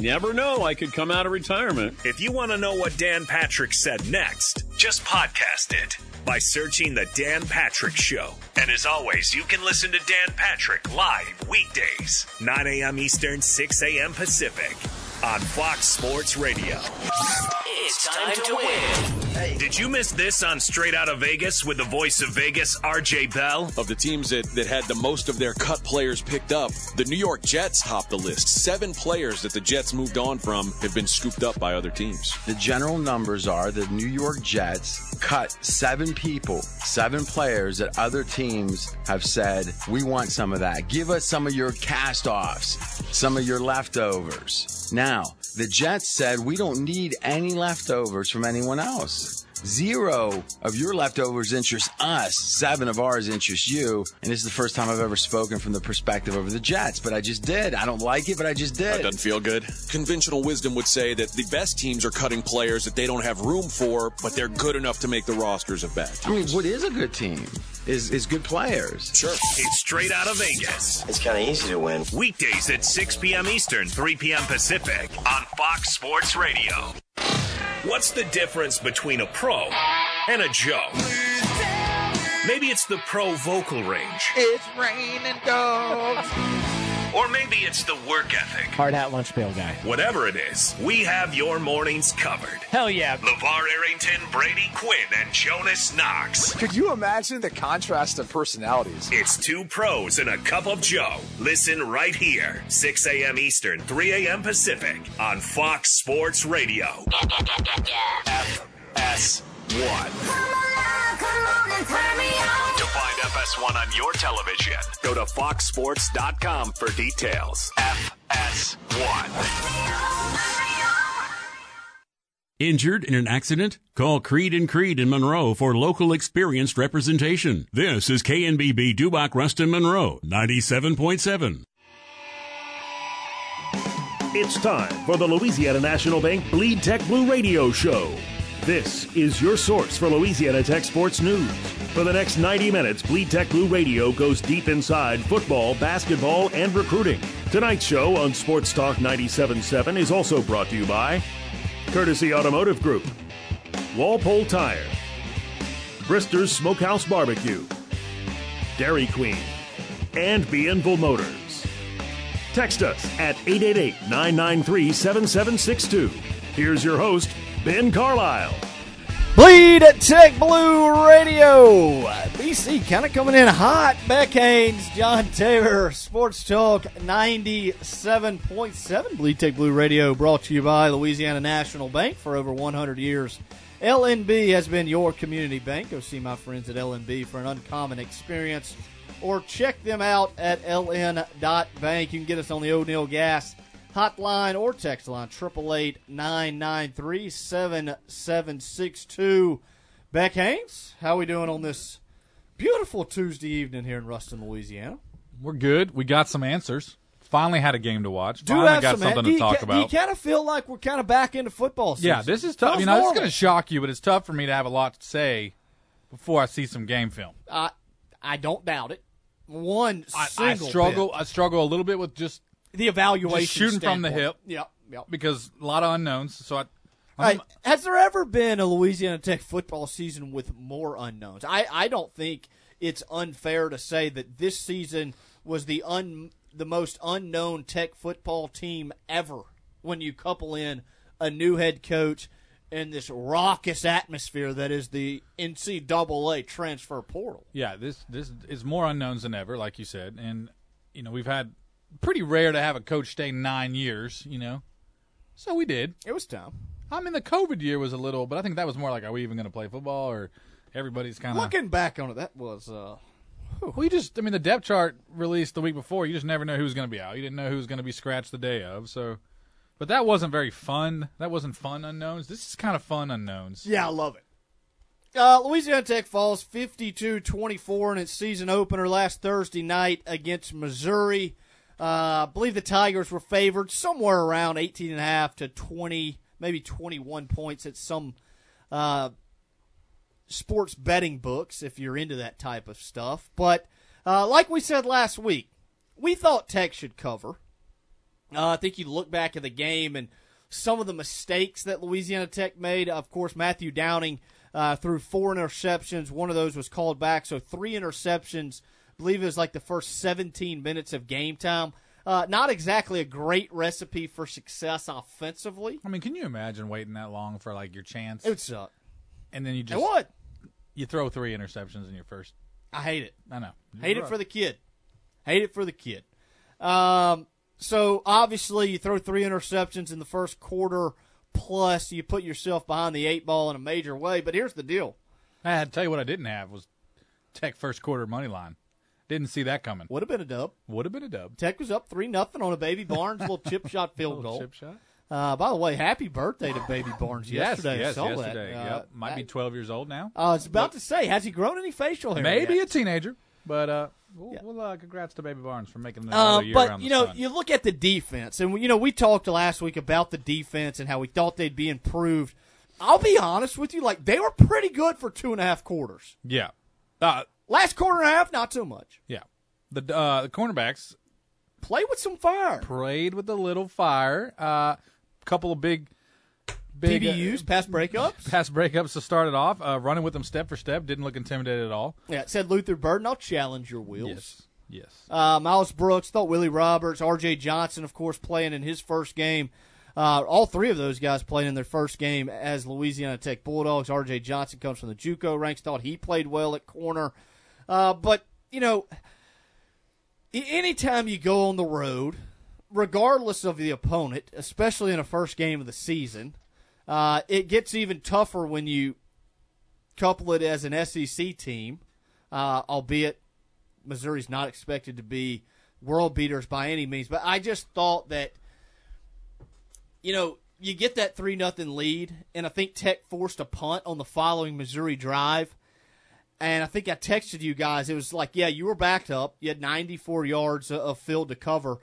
Never know, I could come out of retirement. If you want to know what Dan Patrick said next, just podcast it by searching The Dan Patrick Show. And as always, you can listen to Dan Patrick live weekdays, 9 a.m. Eastern, 6 a.m. Pacific on Fox Sports Radio. It's time to win. Did you miss this on Straight Out of Vegas with the voice of Vegas, RJ Bell? Of the teams that, that had the most of their cut players picked up, the New York Jets topped the list. Seven players that the Jets moved on from have been scooped up by other teams. The general numbers are the New York Jets cut seven people, seven players that other teams have said, we want some of that. Give us some of your cast offs, some of your leftovers. Now, the Jets said, we don't need any leftovers from anyone else. Zero of your leftovers interest us. Seven of ours interest you. And this is the first time I've ever spoken from the perspective of the Jets, but I just did. I don't like it, but I just That did. doesn't feel good. Conventional wisdom would say that the best teams are cutting players that they don't have room for, but they're good enough to make the rosters of bad teams. I mean, what is a good team? Is is good players. Sure. It's Straight Out of Vegas. It's kind of easy to win. Weekdays at 6 p.m. Eastern, 3 p.m. Pacific on Fox Sports Radio. What's the difference between a pro and a Joe? Maybe it's the pro vocal range. It's raining dogs. Or maybe it's the work ethic. Hard hat lunch pail guy. Whatever it is, we have your mornings covered. Hell yeah. LeVar Arrington, Brady Quinn, and Jonas Knox. Could you imagine the contrast of personalities? It's two pros and a cup of Joe. Listen right here, 6 a.m. Eastern, 3 a.m. Pacific on Fox Sports Radio. FS1. To find FS1 on your television, go to foxsports.com for details. FS1. Injured in an accident? Call Creed and Creed in Monroe for local experienced representation. This is KNBB Dubach Ruston Monroe 97.7. It's time for the Louisiana National Bank Bleed Tech Blue Radio Show. This is your source for Louisiana Tech sports news. For the next 90 minutes, Bleed Tech Blue Radio goes deep inside football, basketball, and recruiting. Tonight's show on Sports Talk 97.7 is also brought to you by Courtesy Automotive Group, Walpole Tire, Brister's Smokehouse Barbecue, Dairy Queen, and Bienville Motors. Text us at 888 993 7762. Here's your host, Ben Carlisle. Bleed at Tech Blue Radio. BC kind of coming in hot. Beck Haynes, John Taylor, Sports Talk 97.7. Bleed Tech Blue Radio brought to you by Louisiana National Bank for over 100 years. LNB has been your community bank. Go see my friends at LNB for an uncommon experience or check them out at ln.bank. You can get us on the O'Neill Gas hotline or text line 888-993-7762. Beck Haynes, how are we doing on this beautiful Tuesday evening here in Ruston, Louisiana? We're good. We got some answers. Finally had a game to watch. Do Finally have got some, something to talk ca- Do you kind of feel like we're kind of back into football season? Yeah, this is tough. Feels You know, it's normal. going to shock you, but it's tough for me to have a lot to say before I see some game film. I, I don't doubt it. One I, I struggle. bit. I struggle a little bit with just the evaluation just shooting from the hip. Yep, yep. because a lot of unknowns. So I, right, has there ever been a Louisiana Tech football season with more unknowns? I, I don't think it's unfair to say that this season was the un the most unknown Tech football team ever. When you couple in a new head coach and this raucous atmosphere that is the NCAA transfer portal. yeah, this this is more unknowns than ever, like you said, and you know we've had pretty rare to have a coach stay nine years. You know, so we did. It was time. I mean, the COVID year was a little, but I think that was more like, are we even going to play football or everybody's kind of Looking back on it, that was uh, We just, I mean, the depth chart released the week before. You just never know who's going to be out. You didn't know who was going to be scratched the day of. So, but that wasn't very fun. That wasn't fun unknowns. This is kind of fun unknowns. Yeah, I love it. Uh, Louisiana Tech falls 52-24 in its season opener last Thursday night against Missouri. Uh, I believe the Tigers were favored somewhere around 18 and a half to 20, maybe 21 points at some uh, sports betting books if you're into that type of stuff. But uh, like we said last week, we thought Tech should cover. Uh, I think you look back at the game and some of the mistakes that Louisiana Tech made. Of course, Matthew Downing uh, threw four interceptions. One of those was called back, so three interceptions. Believe it was like the first 17 minutes of game time. Uh, not exactly a great recipe for success offensively. I mean, can you imagine waiting that long for like your chance? It would suck. and then you just what? you throw three interceptions in your first. I hate it. I know. Hate it for the kid. Hate it for the kid. Um, so obviously, you throw three interceptions in the first quarter, plus you put yourself behind the eight ball in a major way. But here's the deal: I had to tell you what I didn't have was Tech first quarter money line. Didn't see that coming. would have been a dub. Would have been a dub. Tech was up three nothing on a Baby Barnes little chip shot field goal. chip shot. Uh, by the way, happy birthday to Baby Barnes Yes, yesterday. Yes, saw yesterday. That. Uh, yep. Might be 12 years old now. I was about to say, has he grown any facial hair? Maybe yet? a teenager, but uh, we'll, Yeah. we'll uh, congrats to Baby Barnes for making another Um, year but you know, sun. you look at the defense, and you know, we talked last week about the defense and how we thought they'd be improved. I'll be honest with you, like they were pretty good for two and a half quarters. yeah, uh, Last quarter and a half, not so much. yeah. The uh, the cornerbacks Play with some fire. played with a little fire. A uh, couple of big, big uh, PBUs, pass breakups. pass breakups to start it off. Uh, running with them step for step didn't look intimidated at all. Yeah, it said Luther Burden. I'll challenge your wheels. Yes, yes. Uh, Miles Brooks, thought Willie Roberts, R.J. Johnson, of course, playing in his first game. Uh, all three of those guys played in their first game as Louisiana Tech Bulldogs. R.J. Johnson comes from the JUCO ranks. Thought he played well at corner, uh, but you know, anytime you go on the road, regardless of the opponent, especially in a first game of the season, uh, it gets even tougher when you couple it as an SEC team, uh, albeit Missouri's not expected to be world beaters by any means. But I just thought that, you know, you get that three nothing lead, and I think Tech forced a punt on the following Missouri drive. And I think I texted you guys. It was like, yeah, you were backed up. You had 94 yards of- field to cover.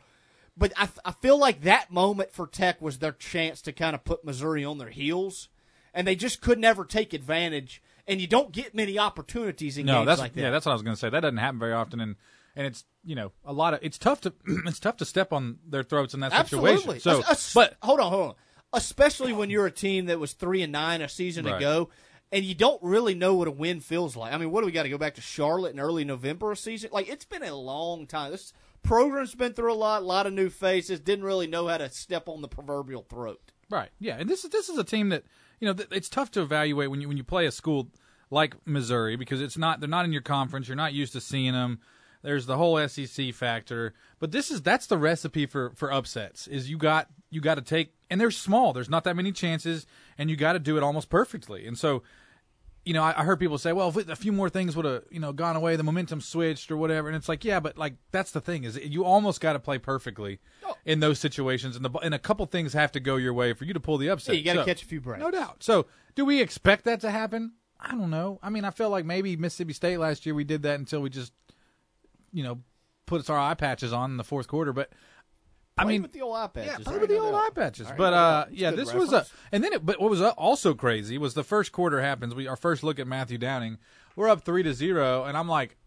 But I, I feel like that moment for Tech was their chance to kind of put Missouri on their heels. And they just could never take advantage. And you don't get many opportunities in No, games that's like that. yeah, that's what I was going to say. That doesn't happen very often, and and it's you know a lot of it's tough to it's tough to step on their throats in that Absolutely. situation. So, Es- es- but hold on, hold on. Especially when you're a team that was three and nine a season Right. ago, and you don't really know what a win feels like. I mean, what do we got to go back to Charlotte in early November season? Like it's been a long time. This program's been through a lot, a lot of new faces. Didn't really know how to step on the proverbial throat. Right. Yeah, and this is this is a team that you know it's tough to evaluate when you when you play a school like Missouri because it's not they're not in your conference. You're not used to seeing them. There's the whole SEC factor, but this is that's the recipe for for upsets. Is you got you got to take and they're small. There's not that many chances, and you got to do it almost perfectly. And so, you know, I, I heard people say, "Well, if a few more things would have you know gone away, the momentum switched or whatever." And it's like, yeah, but like that's the thing is you almost got to play perfectly oh. in those situations, and the and a couple things have to go your way for you to pull the upset. Yeah, you got to So- catch a few breaks. no doubt. So, do we expect that to happen? I don't know. I mean, I feel like maybe Mississippi State last year we did that until we just, you know, put our eye patches on in the fourth quarter. But I mean, with the old eye patches. yeah, play with the old eye patches. Right, but uh. Yeah, this was a. And then, it, but what was uh, also crazy was the first quarter happens. We our first look at Matthew Downing. We're up three to zero, and I'm like,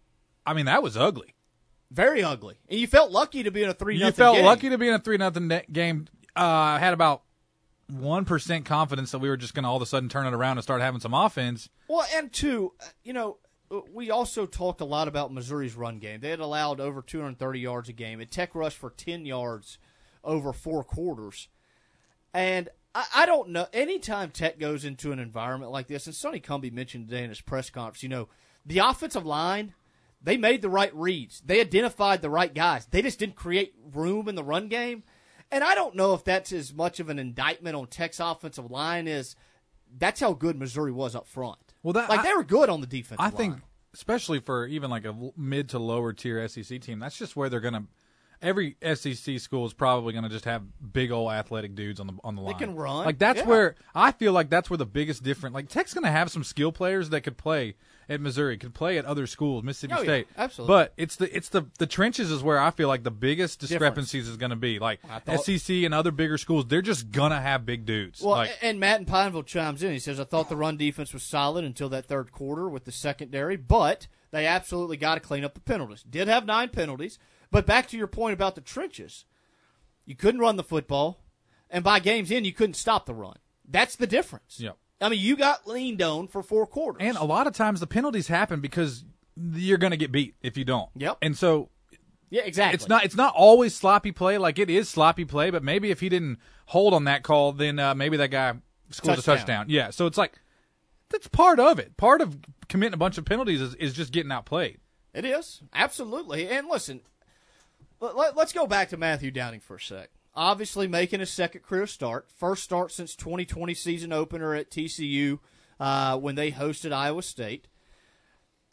I mean, that was ugly. very ugly. And you felt lucky to be in a three. You felt lucky to be in a three nothing game. Uh, I had about one percent confidence that we were just going to all of a sudden turn it around and start having some offense. Well, and two, uh, you know, uh, we also talked a lot about Missouri's run game. They had allowed over 230 yards a game. And Tech rushed for 10 yards over four quarters. And I, I don't know. Anytime Tech goes into an environment like this, and Sonny Cumbie mentioned today in his press conference, you know, the offensive line, they made the right reads. They identified the right guys. They just didn't create room in the run game. And I don't know if that's as much of an indictment on Tech's offensive line as that's how good Missouri was up front. Well, that like I- they were good on the defense. I think, especially for even like a mid to lower tier SEC team, that's just where they're going to. Every SEC school is probably going to just have big old athletic dudes on the on the line. They can run, Like that's yeah. where I feel like that's where the biggest difference. Like Tech's going to have some skill players that could play at Missouri, could play at other schools, Mississippi Oh, yeah, State. absolutely. But it's the it's the the trenches is where I feel like the biggest discrepancies is going to be. Like thought- SEC and other bigger schools, they're just gonna have big dudes. Well, like and Matt in Pineville chimes in. He says, "I thought the run defense was solid until that third quarter with the secondary, but they absolutely got to clean up the penalties. Did have nine penalties, but back to your point about the trenches. You couldn't run the football, and by games in, you couldn't stop the run. That's the difference. Yep. I mean, you got leaned on for four quarters. And a lot of times the penalties happen because you're going to get beat if you don't. Yep. And so yeah, exactly. it's not it's not always sloppy play. Like it is sloppy play, but maybe if he didn't hold on that call, then uh, maybe that guy scores Touchdown. a touchdown. Yeah. So it's like that's part of it. Part of committing a bunch of penalties is, is just getting outplayed. It is absolutely. And listen, let, us go back to Matthew Downing for a sec. Obviously, making his second career start, first start since 2020 season opener at TCU uh, when they hosted Iowa State,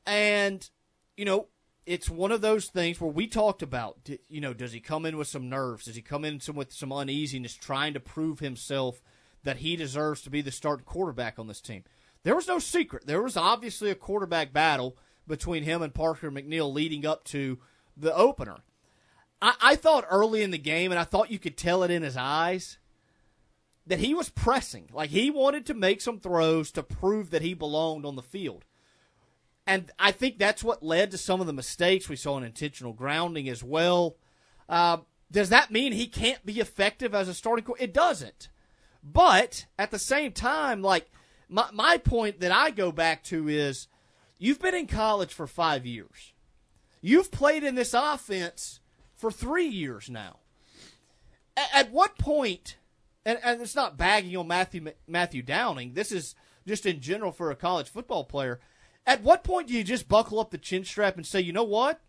and you know it's one of those things where we talked about. You know, does he come in with some nerves? Does he come in some, with some uneasiness, trying to prove himself that he deserves to be the starting quarterback on this team? There was no secret. There was obviously a quarterback battle between him and Parker McNeil leading up to the opener. I, I thought early in the game, and I thought you could tell it in his eyes, that he was pressing. Like he wanted to make some throws to prove that he belonged on the field. And I think that's what led to some of the mistakes. We saw an intentional grounding as well. Uh, does that mean he can't be effective as a starting quarterback? It doesn't. But at the same time, like my my point that I go back to is you've been in college for five years. You've played in this offense for three years now. A- At what point, and, and it's not bagging on Matthew Matthew Downing. This is just in general for a college football player. At what point do you just buckle up the chin strap and say, you know what,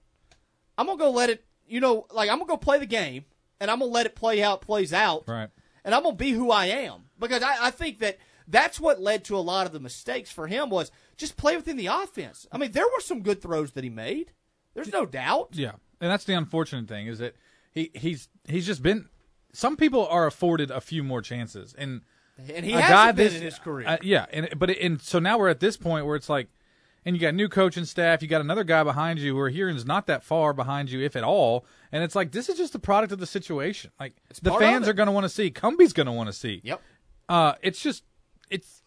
I'm gonna go let it. You know, like I'm gonna go play the game, and I'm gonna let it play how it plays out Right. and I'm gonna be who I am because I, I think that that's what led to a lot of the mistakes for him was just play within the offense. I mean, there were some good throws that he made. There's no doubt. Yeah, and that's the unfortunate thing is that he he's he's just been. Some people are afforded a few more chances, and And he guy been this- in his career. uh, yeah, and but it, and so now we're at this point where it's like, and you got new coaching staff, you got another guy behind you who are here and is not that far behind you, if at all, and it's like this is just a product of the situation. Like the fans are going to want to see, Cumbie's going to want to see. Yep. Uh, it's just it's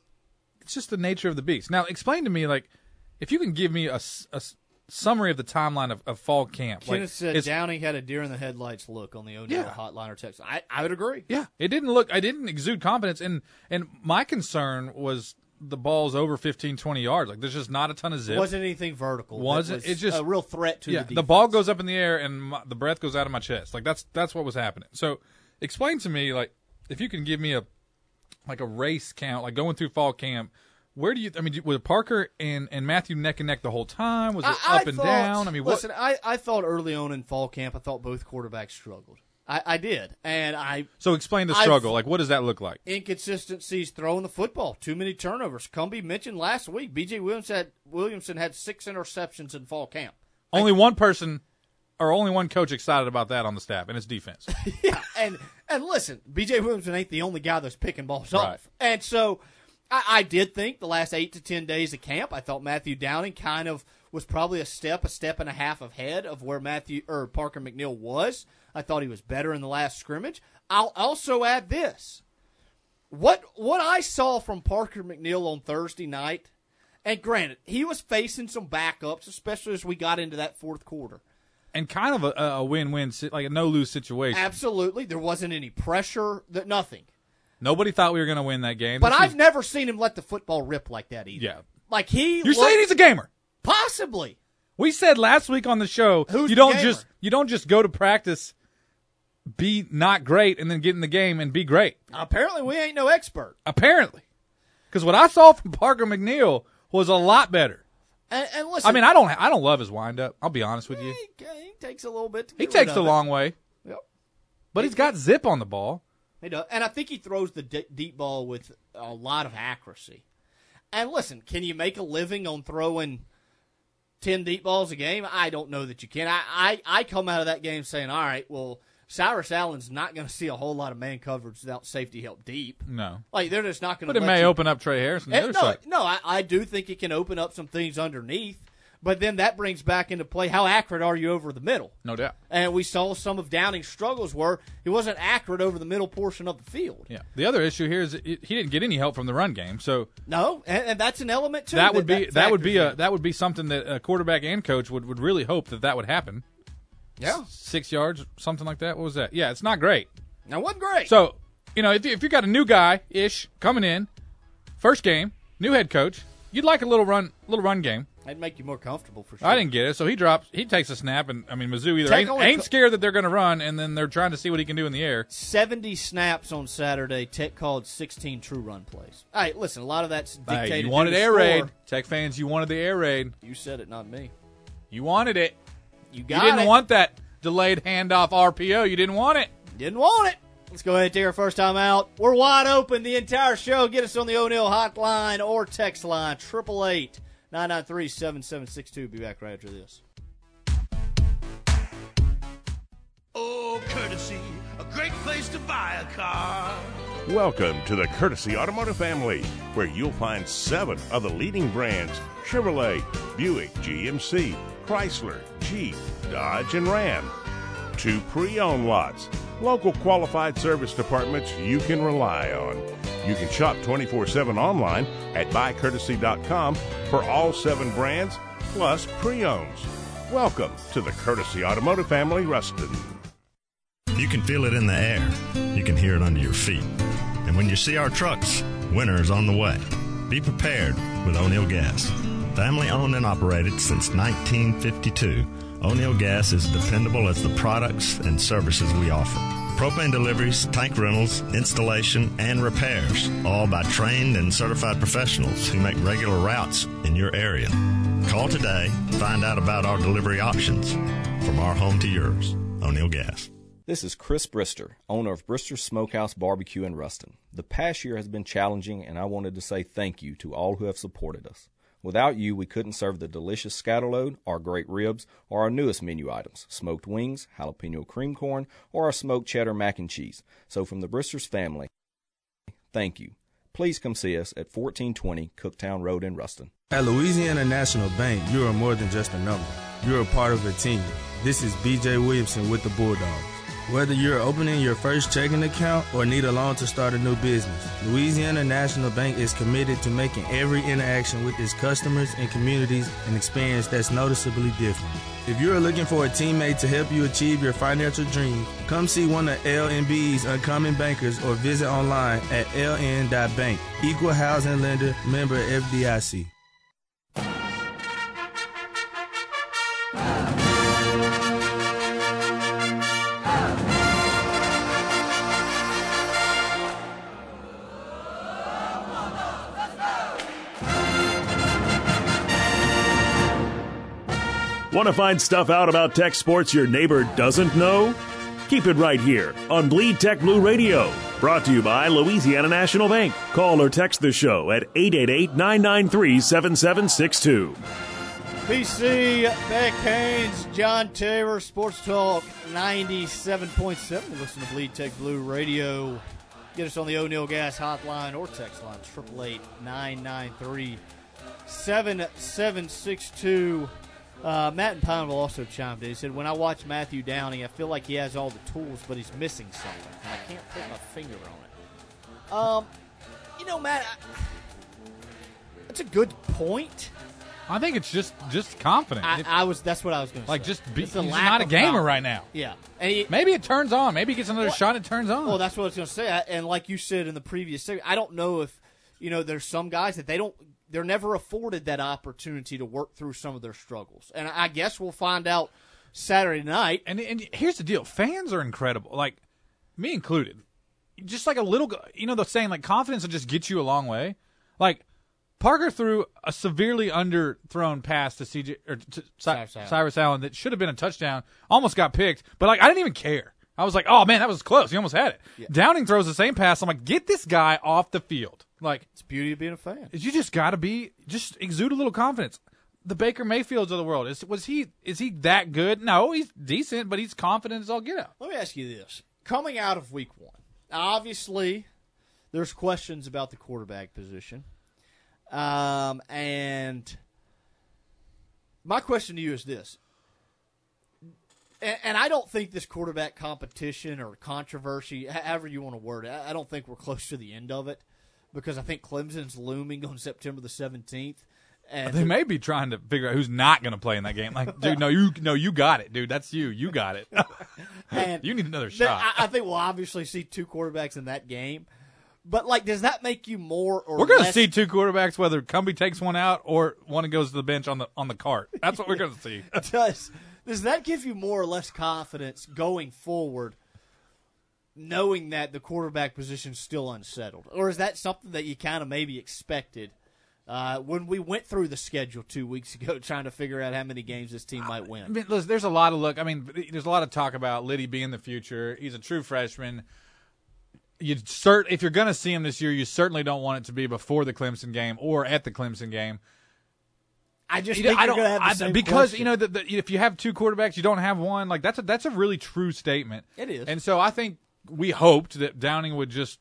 it's just the nature of the beast. Now, explain to me, like, if you can give me a, a summary of the timeline of, of fall camp. like, Kenneth said it's- Downing had a deer in the headlights look on the O'Neill Yeah. hotline or text. I, I would agree. Yeah, it didn't look. I didn't exude confidence, and and my concern was the ball's over 15, 20 yards. Like there's just not a ton of It zip. wasn't anything vertical. Wasn't- was it's just- a real threat to yeah, the the, ball goes up in the air and my, the breath goes out of my chest. Like that's that's what was happening. So explain to me, like, if you can give me a like a race count, like going through fall camp. Where do you? I mean, was Parker and, and Matthew neck and neck the whole time? Was it I- up I and thought- down? I mean, what? listen, I, I thought early on in fall camp, I thought both quarterbacks struggled. I, I did, and I So explain the I've- struggle. Like, what does that look like? inconsistencies throwing the football, too many turnovers. Cumbie mentioned last week, B.J. Williams had, Williamson had six interceptions in fall camp. Only one person or only one coach excited about that on the staff, and it's defense. yeah, and and listen, B.J. Williamson ain't the only guy that's picking balls Right. off, and so I, I did think the last eight to ten days of camp, I thought Matthew Downing kind of was probably a step, a step and a half ahead of where Matthew or Parker McNeil was. I thought he was better in the last scrimmage. I'll also add this: what what I saw from Parker McNeil on Thursday night, and granted, he was facing some backups, especially as we got into that fourth quarter. and kind of a, a win-win, like a no-lose situation. Absolutely, there wasn't any pressure, that nothing. Nobody thought we were going to win that game. But This I've was- never seen him let the football rip like that either. Yeah. Like he You're looked- saying he's a gamer. possibly. We said last week on the show, Who's you don't gamer? just you don't just go to practice, be not great, and then get in the game and be great. Apparently we ain't no expert. Apparently, because what I saw from Parker McNeil was a lot better. And, and listen, I mean, I don't I don't love his windup. I'll be honest with you. he, he takes a little bit. To He takes a it. long way, Yep. but he's got zip on the ball. He does, and I think he throws the d- deep ball with a lot of accuracy. And listen, can you make a living on throwing ten deep balls a game? I don't know that you can. I I, I come out of that game saying, all right, well, Cyrus Allen's not going to see a whole lot of man coverage without safety help deep. No, Like they're just not going to. but it may open up Trey Harris on the other no, side. no, I, I do think it can open up some things underneath. But then that brings back into play how accurate are you over the middle? No doubt. And we saw some of Downing's struggles were he wasn't accurate over the middle portion of the field. Yeah. The other issue here is he didn't get any help from the run game, so No, and, and that's an element too. that would be that, would be a that would be something that a quarterback and coach would, would really hope that that would happen. yeah. Six yards, something like that. What was that? Yeah, it's not great. Now, wasn't great. So, you know, if you, if you got a new guy ish coming in, first game, new head coach, you'd like a little run, little run game. That'd make you more comfortable for sure. I didn't get it, so he drops. He takes a snap, and I mean, Mizzou either ain't, ain't scared that they're going to run, and then they're trying to see what he can do in the air. 70 snaps on Saturday. Tech called 16 true run plays. All right, listen, a lot of that's dictated. Hey, you wanted air score. raid, Tech fans. You wanted the air raid. You said it, not me. You wanted it. You got. You didn't it. want that delayed handoff RPO. You didn't want it. Didn't want it. Let's go ahead and take our first time out. We're wide open the entire show. Get us on the O'Neill hotline or text line, 888 993 7762. Be back right after this. Oh, courtesy, a great place to buy a car. Welcome to the Courtesy Automotive family, where you'll find seven of the leading brands Chevrolet, Buick, GMC, Chrysler, Jeep, Dodge, and Ram. Two pre owned lots, local qualified service departments you can rely on. You can shop 24 7 online at buycourtesy.com for all seven brands plus pre owns. Welcome to the Courtesy Automotive family, Ruston. You can feel it in the air. You can hear it under your feet. And when you see our trucks, winter is on the way. Be prepared with O'Neill Gas. Family owned and operated since 1952, O'Neill Gas is dependable as the products and services we offer. Propane deliveries, tank rentals, installation, and repairs, all by trained and certified professionals who make regular routes in your area. Call today, to find out about our delivery options. From our home to yours, O'Neill Gas. This is Chris Brister, owner of Brister Smokehouse Barbecue in Ruston. The past year has been challenging, and I wanted to say thank you to all who have supported us. Without you, we couldn't serve the delicious scatterload, our great ribs, or our newest menu items smoked wings, jalapeno cream corn, or our smoked cheddar mac and cheese. So, from the Bristers family, thank you. Please come see us at 1420 Cooktown Road in Ruston. At Louisiana National Bank, you are more than just a number. You're a part of a team. This is BJ Williamson with the Bulldogs. Whether you're opening your first checking account or need a loan to start a new business, Louisiana National Bank is committed to making every interaction with its customers and communities an experience that's noticeably different. If you're looking for a teammate to help you achieve your financial dreams, come see one of LNB's uncommon bankers or visit online at ln.bank. Equal housing lender, member FDIC. Want to find stuff out about tech sports your neighbor doesn't know? Keep it right here on Bleed Tech Blue Radio. Brought to you by Louisiana National Bank. Call or text the show at 888 993 7762. PC, Beck Haynes, John Taylor, Sports Talk 97.7. Listen to Bleed Tech Blue Radio. Get us on the O'Neill Gas hotline or text line 888 993 7762. Uh, Matt and Pineville also chimed in. He said, When I watch Matthew Downey, I feel like he has all the tools, but he's missing something. And I can't put my finger on it. Um, you know, Matt, I, that's a good point. I think it's just just confident. I, I was. That's what I was going to say. like say. just be, he's not a gamer confidence. right now. Yeah, he, Maybe it turns on. Maybe he gets another Well- shot. and It turns on. Well, that's what I was going to say. And like you said in the previous segment, I don't know if you know there's some guys that they don't. They're never afforded that opportunity to work through some of their struggles, and I guess we'll find out Saturday night. And and here's the deal: fans are incredible. Like me included. Just like a little, you know, the saying like confidence will just get you a long way. Like Parker threw a severely underthrown pass to CJ or to Cy- Cyrus Allen. Cyrus Allen that should have been a touchdown. Almost got picked, but like I didn't even care. I was like, oh man, that was close. He almost had it. Downing throws the same pass. I'm like, get this guy off the field. Like it's beauty of being a fan. You just got to be just exude a little confidence. The Baker Mayfields of the world is was he is he that good? No, he's decent, but he's confident as all get out. Let me ask you this: coming out of Week One, obviously there's questions about the quarterback position, um, and my question to you is this: and, and I don't think this quarterback competition or controversy, however you want to word it, I I don't think we're close to the end of it because I think Clemson's looming on September the 17th. And They may be trying to figure out who's not going to play in that game. Like, dude, no, you, no, you got it, dude. That's you. You got it. And you need another shot. I, I think we'll obviously see two quarterbacks in that game. But like, does that make you more or we're going to see two quarterbacks, whether Cumbie takes one out or one goes to the bench on the on the cart. That's what we're going to see. does does that give you more or less confidence going forward, knowing that the quarterback position is still unsettled, or is that something that you kind of maybe expected uh, when we went through the schedule two weeks ago, trying to figure out how many games this team might win. I mean, listen, there's a lot of look. I mean, there's a lot of talk about Lyddy being the future. He's a true freshman. You cert if you're going to see him this year, you certainly don't want it to be before the Clemson game or at the Clemson game. I just You know, think I don't the I- same because question. you know that that if you have two quarterbacks, you don't have one. Like that's a that's a really true statement. It is. and so I think we hoped that Downing would just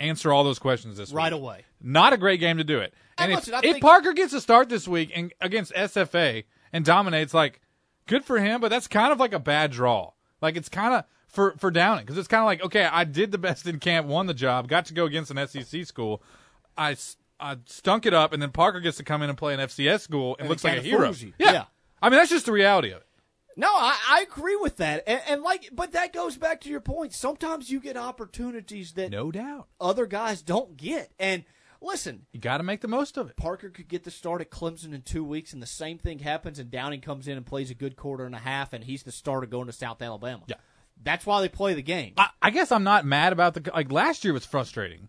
answer all those questions this week. Right week. away. Not a great game to do it. And And, if, listen, if think- Parker gets a start this week and against SFA and dominates, like good for him. But that's kind of like a bad draw. Like it's kind of for for Downing because it's kind of like okay, I did the best in camp, won the job, got to go against an SEC school. I I stunk it up, and then Parker gets to come in and play an FCS school and, And looks like a hero. Yeah. Yeah. I mean that's just the reality of it. No, I, I agree with that, and, and like, but that goes back to your point. Sometimes you get opportunities that No doubt. other guys don't get, and listen, You got to make the most of it. Parker could get the start at Clemson in two weeks, and the same thing happens, and Downing comes in and plays a good quarter and a half, and he's the starter going to South Alabama. Yeah. That's why they play the game I, I guess I'm not mad about the like last year was frustrating.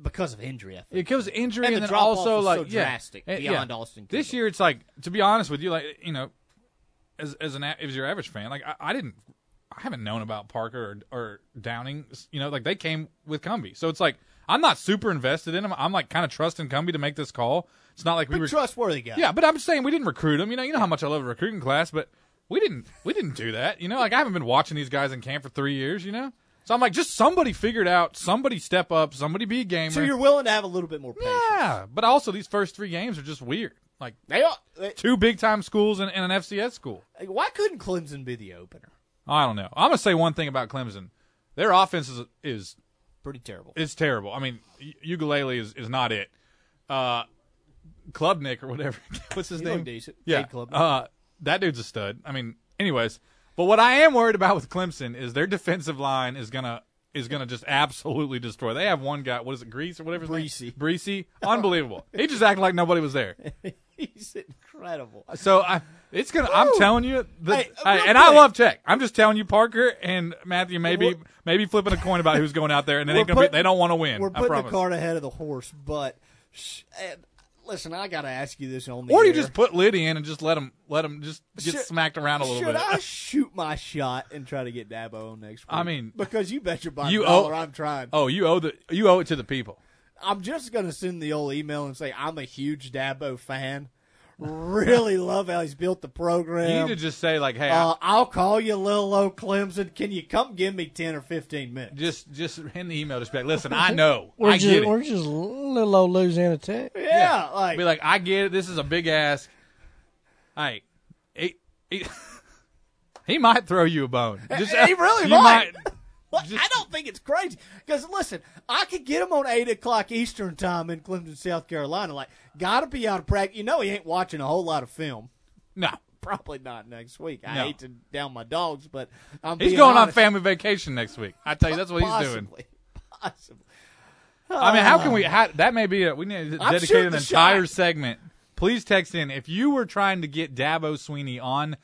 because of injury. I think. It was injury And and, the then also like so yeah, drastic beyond yeah. Austin This year it's like to be honest with you, like you know, as as an as your average fan, like I, I didn't, I haven't known about Parker or, or Downing. You know, like they came with Cumbie, so it's like I'm not super invested in them. I'm like kind of trusting Cumbie to make this call. It's not like we were trustworthy guy. Yeah, but I'm just saying we didn't recruit him. You know, you know how much I love a recruiting class, but we didn't we didn't do that. You know, like I haven't been watching these guys in camp for three years. You know, so I'm like, just somebody figured out. Somebody step up. Somebody be a gamer. So you're willing to have a little bit more patience. yeah, but also these first three games are just weird. Like They are. they- two big time schools and, and an FCS school. why couldn't Clemson be the opener? I don't know. I'm gonna say one thing about Clemson. Their offense is is Pretty terrible. it's terrible. I mean, Uiagalelei is, is not it. Uh, Klubnik or whatever. What's his He name? decent. Yeah. Uh, that dude's a stud. I mean, anyways. But what I am worried about with Clemson is their defensive line is gonna is gonna just absolutely destroy. They have one guy. What is it? Grease or whatever. Bresee. Bresee. Unbelievable. he just acted like nobody was there. He's incredible. So I, it's gonna. I'm telling you, the, Hey, I- and I love Tech. I'm just telling you, Parker and Matthew, maybe maybe flipping a coin about who's going out there, and ain't gonna be, they don't want to win. We're putting the cart ahead of the horse, but sh- and listen, I got to ask you this on the Or you air. just put Lyddy in and just let him let him just get Should- smacked around a little Should bit. I shoot my shot and try to get Dabo on next week? I mean, because you bet your bottom you dollar owe- I'm trying. oh, you owe the you owe it to the people. I'm just going to send the old email and say I'm a huge Dabo fan. Really love how he's built the program. You need to just say like, hey, I- Uh, I'll call you, little old Clemson. Can you come give me ten or fifteen minutes? just just in the email, just be like, listen, I know, We're I just get it. we're just little old Louisiana Tech. Yeah, like be like, I get it. This is a big ask. Hey, he, he, he might throw you a bone. Just, he really you might. Look, I don't think it's crazy because listen, I could get him on eight o'clock Eastern time in Clemson, South Carolina. Like, gotta be out of practice. You know, he ain't watching a whole lot of film. No, Probably not next week. I No. hate to down my dogs, but I'm he's going on family vacation next week. I tell you, that's what he's doing. Possibly. Possibly. I mean, how can we? Ah. How, that may be. A, we need to dedicate an entire shot. segment. Please text in if you were trying to get Dabo Swinney on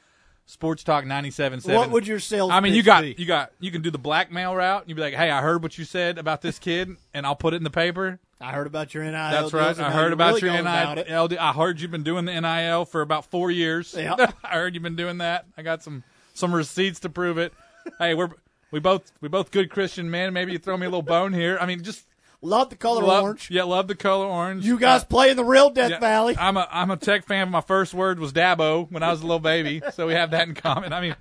Sports Talk 97.7. What would your sales I mean, you got be? you got you can do the blackmail route. You'd be like, "Hey, I heard what you said about this kid, and I'll put it in the paper." I heard about your NIL. That's right. I heard about really your. NIL. I heard you've been doing the NIL for about four years. Yeah. I heard you've been doing that. I got some some receipts to prove it. hey, we're we both we both good Christian men. Maybe you throw me a little bone here. I mean, just Love the color love, orange. Yeah, love the color orange. You guys Uh, play in the real Death yeah, Valley. I'm a I'm a tech fan. My first word was Dabo when I was a little baby, so we have that in common. I mean,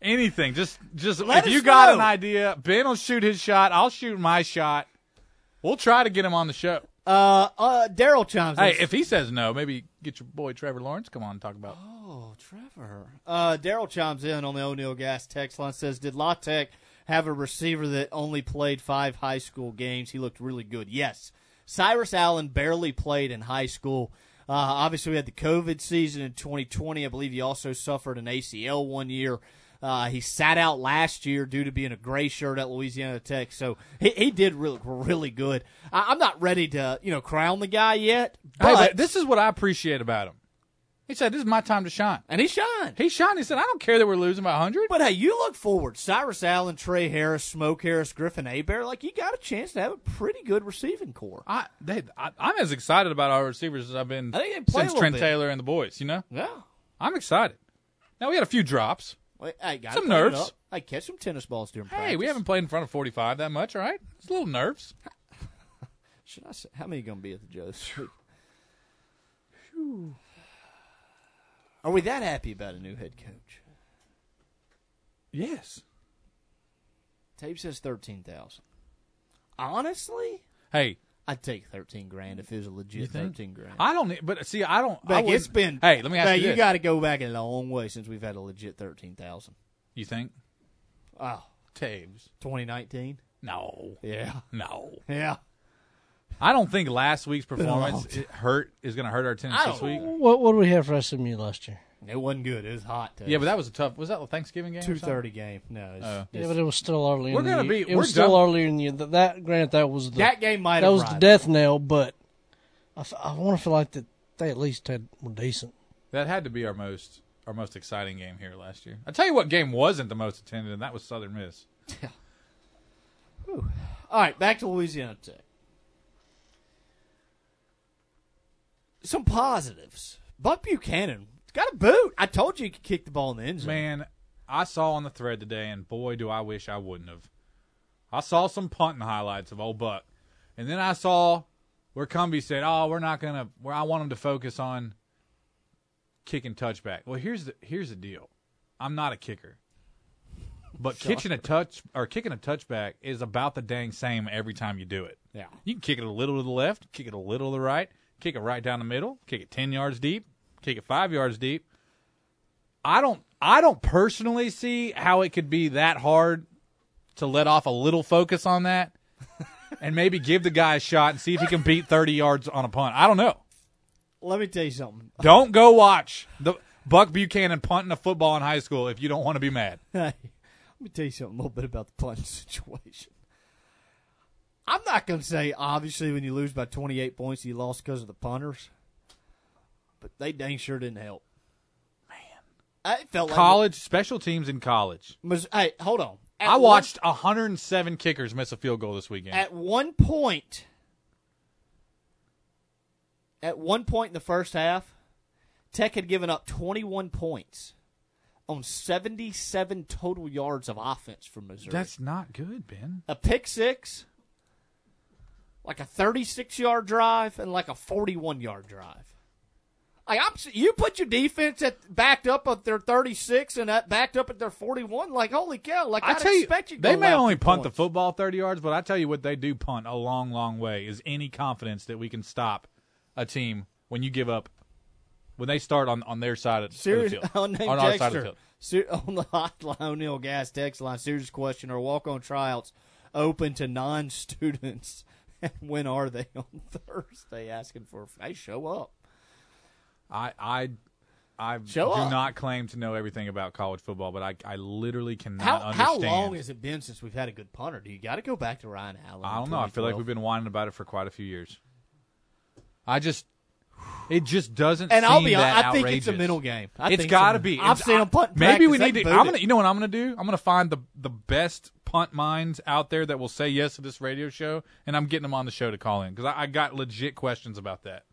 anything. Just just Let if you got an idea, Ben will shoot his shot. I'll shoot my shot. We'll try to get him on the show. Uh, uh, Daryl chimes in. Hey, if he says no, maybe get your boy Trevor Lawrence come on and talk about. Oh, Trevor. Uh, Daryl chimes in on the O'Neill Gas text line. Says, "Did La Tech have a receiver that only played five high school games? He looked really good. Yes, Cyrus Allen barely played in high school. obviously, we had the COVID season in 2020. I believe he also suffered an ACL one year. Uh, he sat out last year due to being a gray shirt at Louisiana Tech, so he, he did really really good. I, I'm not ready to you know crown the guy yet, but, Hey, but this is what I appreciate about him. He said, "This is my time to shine," and he shined. He shined. He said, "I don't care that we're losing by 100." But hey, you look forward. Cyrus Allen, Trey Harris, Smoke Harris, Griffin Hebert. Like you got a chance to have a pretty good receiving core. I, they, I I'm as excited about our receivers as I've been I think they play a since Trent bit. Taylor and the boys. You know, Yeah. I'm excited. Now we had a few drops. Wait, hey, gotta Some nerves. I catch some tennis balls during Practice. Hey, practice. we haven't played in front of 45 that much, all right? It's a little nerves. Should I say how many going to be at the Joe's? Phew. Are we that happy about a new head coach? Yes. Tape says thirteen thousand. Honestly, Hey, I'd take thirteen grand if it was a legit thirteen grand. I don't need, but see, I don't. I Beck, it's been. Hey, let me ask Beck, you You got to go back a long way since we've had a legit thirteen thousand. You think? Oh, Taves. 2019. No. Yeah. No. Yeah. I don't think last week's Been a long performance it hurt is going to hurt our attendance I this don't- week. What what do we have for SMU last year? It wasn't good. It was hot. Taves. Yeah, but that was a tough. Was that a Thanksgiving game? or two something? thirty game. No, it's, Oh. Yeah, but it was still early. We're in the gonna year. be- It we're still done- early in the year. That, that granted, that was the that game might that have was the rivalled. death knell. But I, f- I want to feel like that they at least had were decent. That had to be our most our most exciting game here last year. I tell you what game wasn't the most attended, and that was Southern Miss. All right, back to Louisiana Tech. Some positives. Buck Buchanan got a boot. I told you he could kick the ball in the end zone. Man, I saw on the thread today, and boy, do I wish I wouldn't have. I saw some punting highlights of old Buck, and then I saw where Cumbie said, "Oh, we're not gonna. Where I want him to focus on kicking touchback." Well, here's the here's the deal. I'm not a kicker, but kicking a touch or kicking a touchback is about the dang same every time you do it. Yeah. You can kick it a little to the left, kick it a little to the right, kick it right down the middle, kick it ten yards deep, kick it five yards deep. I don't I don't personally see how it could be that hard to let off a little focus on that and maybe give the guy a shot and see if he can beat 30 yards on a punt. I don't know. Let me tell you something. Don't go watch the Buck Buchanan punting a football in high school if you don't want to be mad. Hey, let me tell you something a little bit about the punting situation. I'm not going to say, obviously, when you lose by 28 points, you lost because of the punters. But they dang sure didn't help. Man. I felt like College special teams in college. Mis- Hey, hold on. At I one- watched 107 kickers miss a field goal this weekend. At one point, at one point in the first half, Tech had given up 21 points on 77 total yards of offense from Missouri. That's not good, Ben. a pick six, like a 36 yard drive, and like a 41 yard drive. Like I'm, you put your defense at backed up at their 36 and that backed up at their 41. Like holy cow! Like I tell you, expect you. they may only punt points. the football 30 yards, but I tell you what they do punt a long, long way is any confidence that we can stop a team when you give up when they start on, on their side of, of the field. on our side of the field. On the hotline O'Neill Gas text line. Serious question: or walk-on tryouts open to non-students? And when are they on Thursday? Asking for hey, show up. I I I Show do up. not claim to know everything about college football, but I I literally cannot How understand. how long has it been since we've had a good punter? Do you got to go back to Ryan Allen? I in don't know. I feel like 2012? we've been whining about it for quite a few years. I just it just doesn't And seem I'll be honest, that I think it's a outrageous. mental game. I it's think got to be. I've It's- seen I- him punt Maybe we practice. need to. boot I'm it. gonna. You know what I'm gonna do? I'm gonna find the the best punt minds out there that will say yes to this radio show, and I'm getting them on the show to call in because I, I got legit questions about that.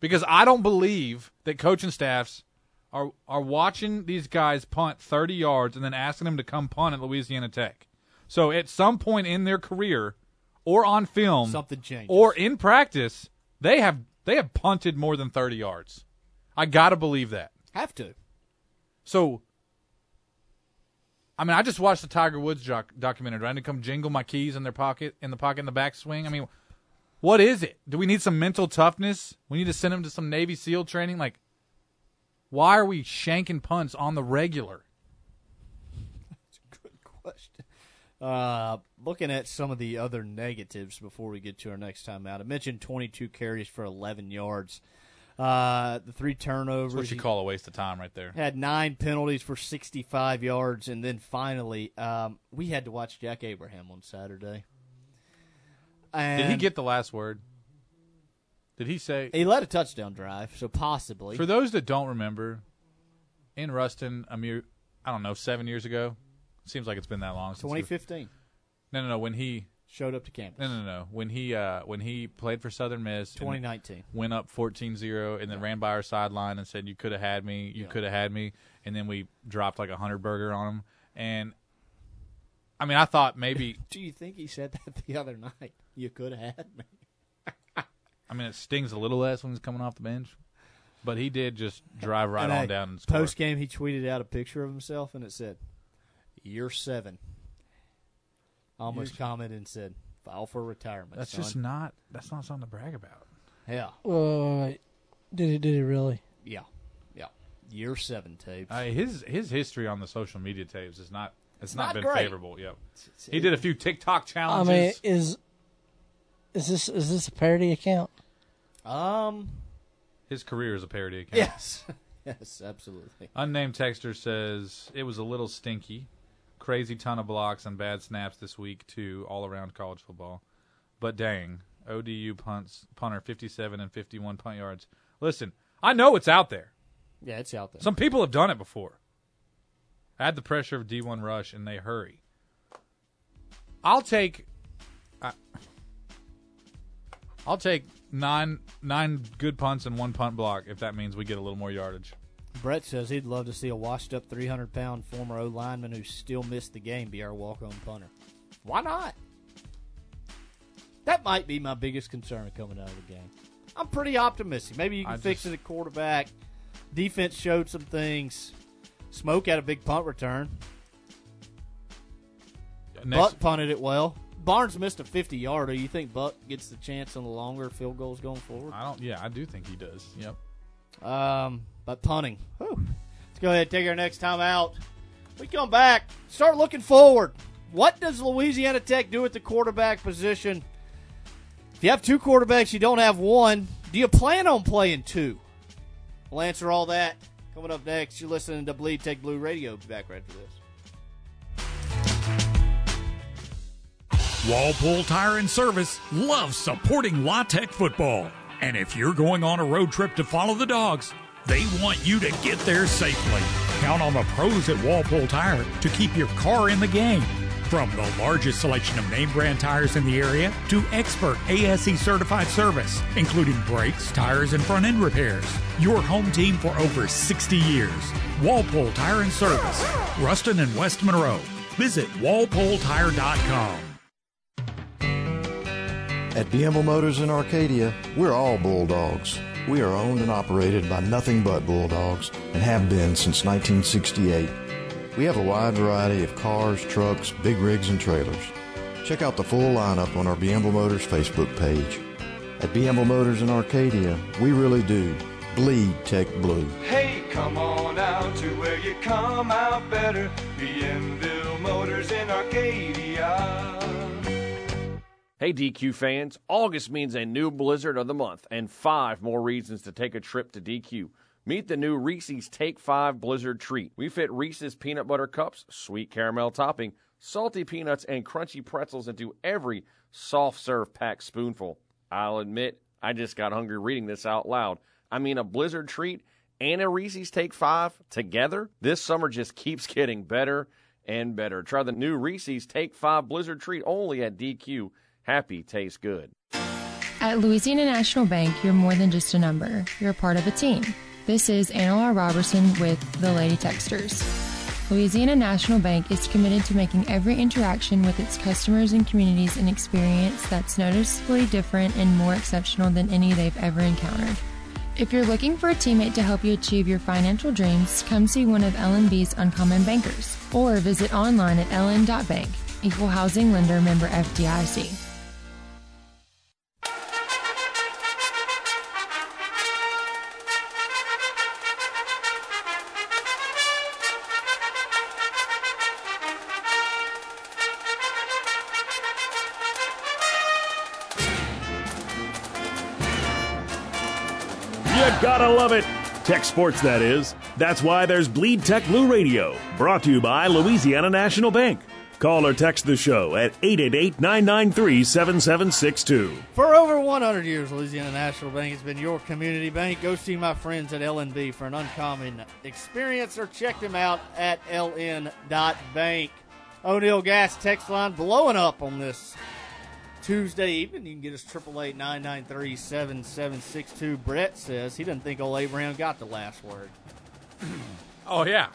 Because I don't believe that coaching staffs are are watching these guys punt 30 yards and then asking them to come punt at Louisiana Tech. So at some point in their career, or on film, Something changes. or in practice, they have they have punted more than 30 yards. I gotta believe that. Have to. So, I mean, I just watched the Tiger Woods doc- documentary. I need to come jingle my keys in their pocket, in the pocket, in the backswing? I mean, what is it? Do we need some mental toughness? We need to send him to some Navy SEAL training? Like, why are we shanking punts on the regular? That's a good question. Uh, looking at some of the other negatives before we get to our next time out, I mentioned 22 carries for 11 yards. Uh, the three turnovers. That's what you call a waste of time right there. Had nine penalties for 65 yards, and then finally, um, we had to watch Jack Abraham on Saturday. And Did he get the last word? Did he say? He led a touchdown drive, so possibly. For those that don't remember, in Ruston, a mere, I don't know, seven years ago. Seems like it's been that long. Since 2015 no, no, no. When he showed up to campus. No, no, no. When he uh, when he played for Southern Miss, 2019. went up 14-0 and then ran by our sideline and said, "You could have had me. You Yeah. could have had me." And then we dropped like a hundred burger on him. And I mean, I thought maybe. Do you think he said that the other night? You could have had me. I mean, it stings a little less when he's coming off the bench, but he did just drive right And, on hey, down and score. Post game, he tweeted out a picture of himself, and it said, "Year seven." Almost Year- commented and said, "File for retirement." That's son." just not. That's not something to brag about. Yeah. Uh, did it? Did it really? Yeah, yeah. Year seven tapes. Uh, his his history on the social media tapes is not. It's not, Not been great. favorable. Yep. He did a few TikTok challenges. I challenges. mean, is is this is this a parody account? Um. His career is a parody account. Yes. yes, absolutely. Unnamed texter says it was a little stinky. Crazy ton of blocks and bad snaps this week too, all around college football. But dang, ODU punts punter 57 and 51 punt yards. Listen, I know it's out there. Yeah, it's out there. Some people have done it before. Add the pressure of D1 rush and they hurry. I'll take I, I'll take nine nine good punts and one punt block if that means we get a little more yardage. Brett says he'd love to see a washed up 300 pound former O lineman who still missed the game be our walk on punter. Why not? That might be my biggest concern coming out of the game. I'm pretty optimistic. Maybe you can I fix just- it at quarterback. Defense showed some things. Smoke had a big punt return. Next- Buck punted it well. Barnes missed a 50 yarder. You think Buck gets the chance on the longer field goals going forward? I don't. Yeah, I do think he does. Yep. Um, but punting. Whew. Let's go ahead and take our next time out. We come back, start looking forward. What does Louisiana Tech do at the quarterback position? If you have two quarterbacks, you don't have one. Do you plan on playing two? We'll answer all that coming up next. You're listening to Bleed Tech Blue Radio. Be back right for this. Walpole Tire and Service loves supporting La Tech football. And if you're going on a road trip to follow the dogs, they want you to get there safely. Count on the pros at Walpole Tire to keep your car in the game. From the largest selection of name brand tires in the area to expert ASE certified service, including brakes, tires, and front end repairs. Your home team for over 60 years. Walpole Tire and Service, Ruston and West Monroe. Visit walpoletire.com. At Bienville Motors in Arcadia, we're all Bulldogs. We are owned and operated by nothing but Bulldogs and have been since 1968. We have a wide variety of cars, trucks, big rigs, and trailers. Check out the full lineup on our Bienville Motors Facebook page. At Bienville Motors in Arcadia, we really do bleed Tech Blue. Hey, come on out to where you come out better. Bienville Motors in Arcadia. Hey, DQ fans, August means a new blizzard of the month and five more reasons to take a trip to DQ. Meet the new Reese's Take 5 Blizzard Treat. We fit Reese's peanut butter cups, sweet caramel topping, salty peanuts, and crunchy pretzels into every soft serve packed spoonful. I'll admit, I just got hungry reading this out loud. I mean, a Blizzard Treat and a Reese's Take 5 together? This summer just keeps getting better and better. Try the new Reese's Take 5 Blizzard Treat only at DQ. Happy tastes good. At Louisiana National Bank, you're more than just a number. You're a part of a team. This is Anna Robertson with the Lady Techsters. Louisiana National Bank is committed to making every interaction with its customers and communities an experience that's noticeably different and more exceptional than any they've ever encountered. If you're looking for a teammate to help you achieve your financial dreams, come see one of LNB's Uncommon Bankers or visit online at ln.bank. Equal Housing Lender member FDIC. Tech sports, that is. That's why there's Bleed Tech Blue Radio, brought to you by Louisiana National Bank. Call or text the show at 888 993 7762. For over 100 years, Louisiana National Bank has been your community bank. Go see my friends at LNB for an uncommon experience or check them out at ln.bank. O'Neill Gas text line blowing up on this Tuesday evening. You can get us 888 993 7762. Brett says he doesn't think old Abraham got the last word. Oh yeah.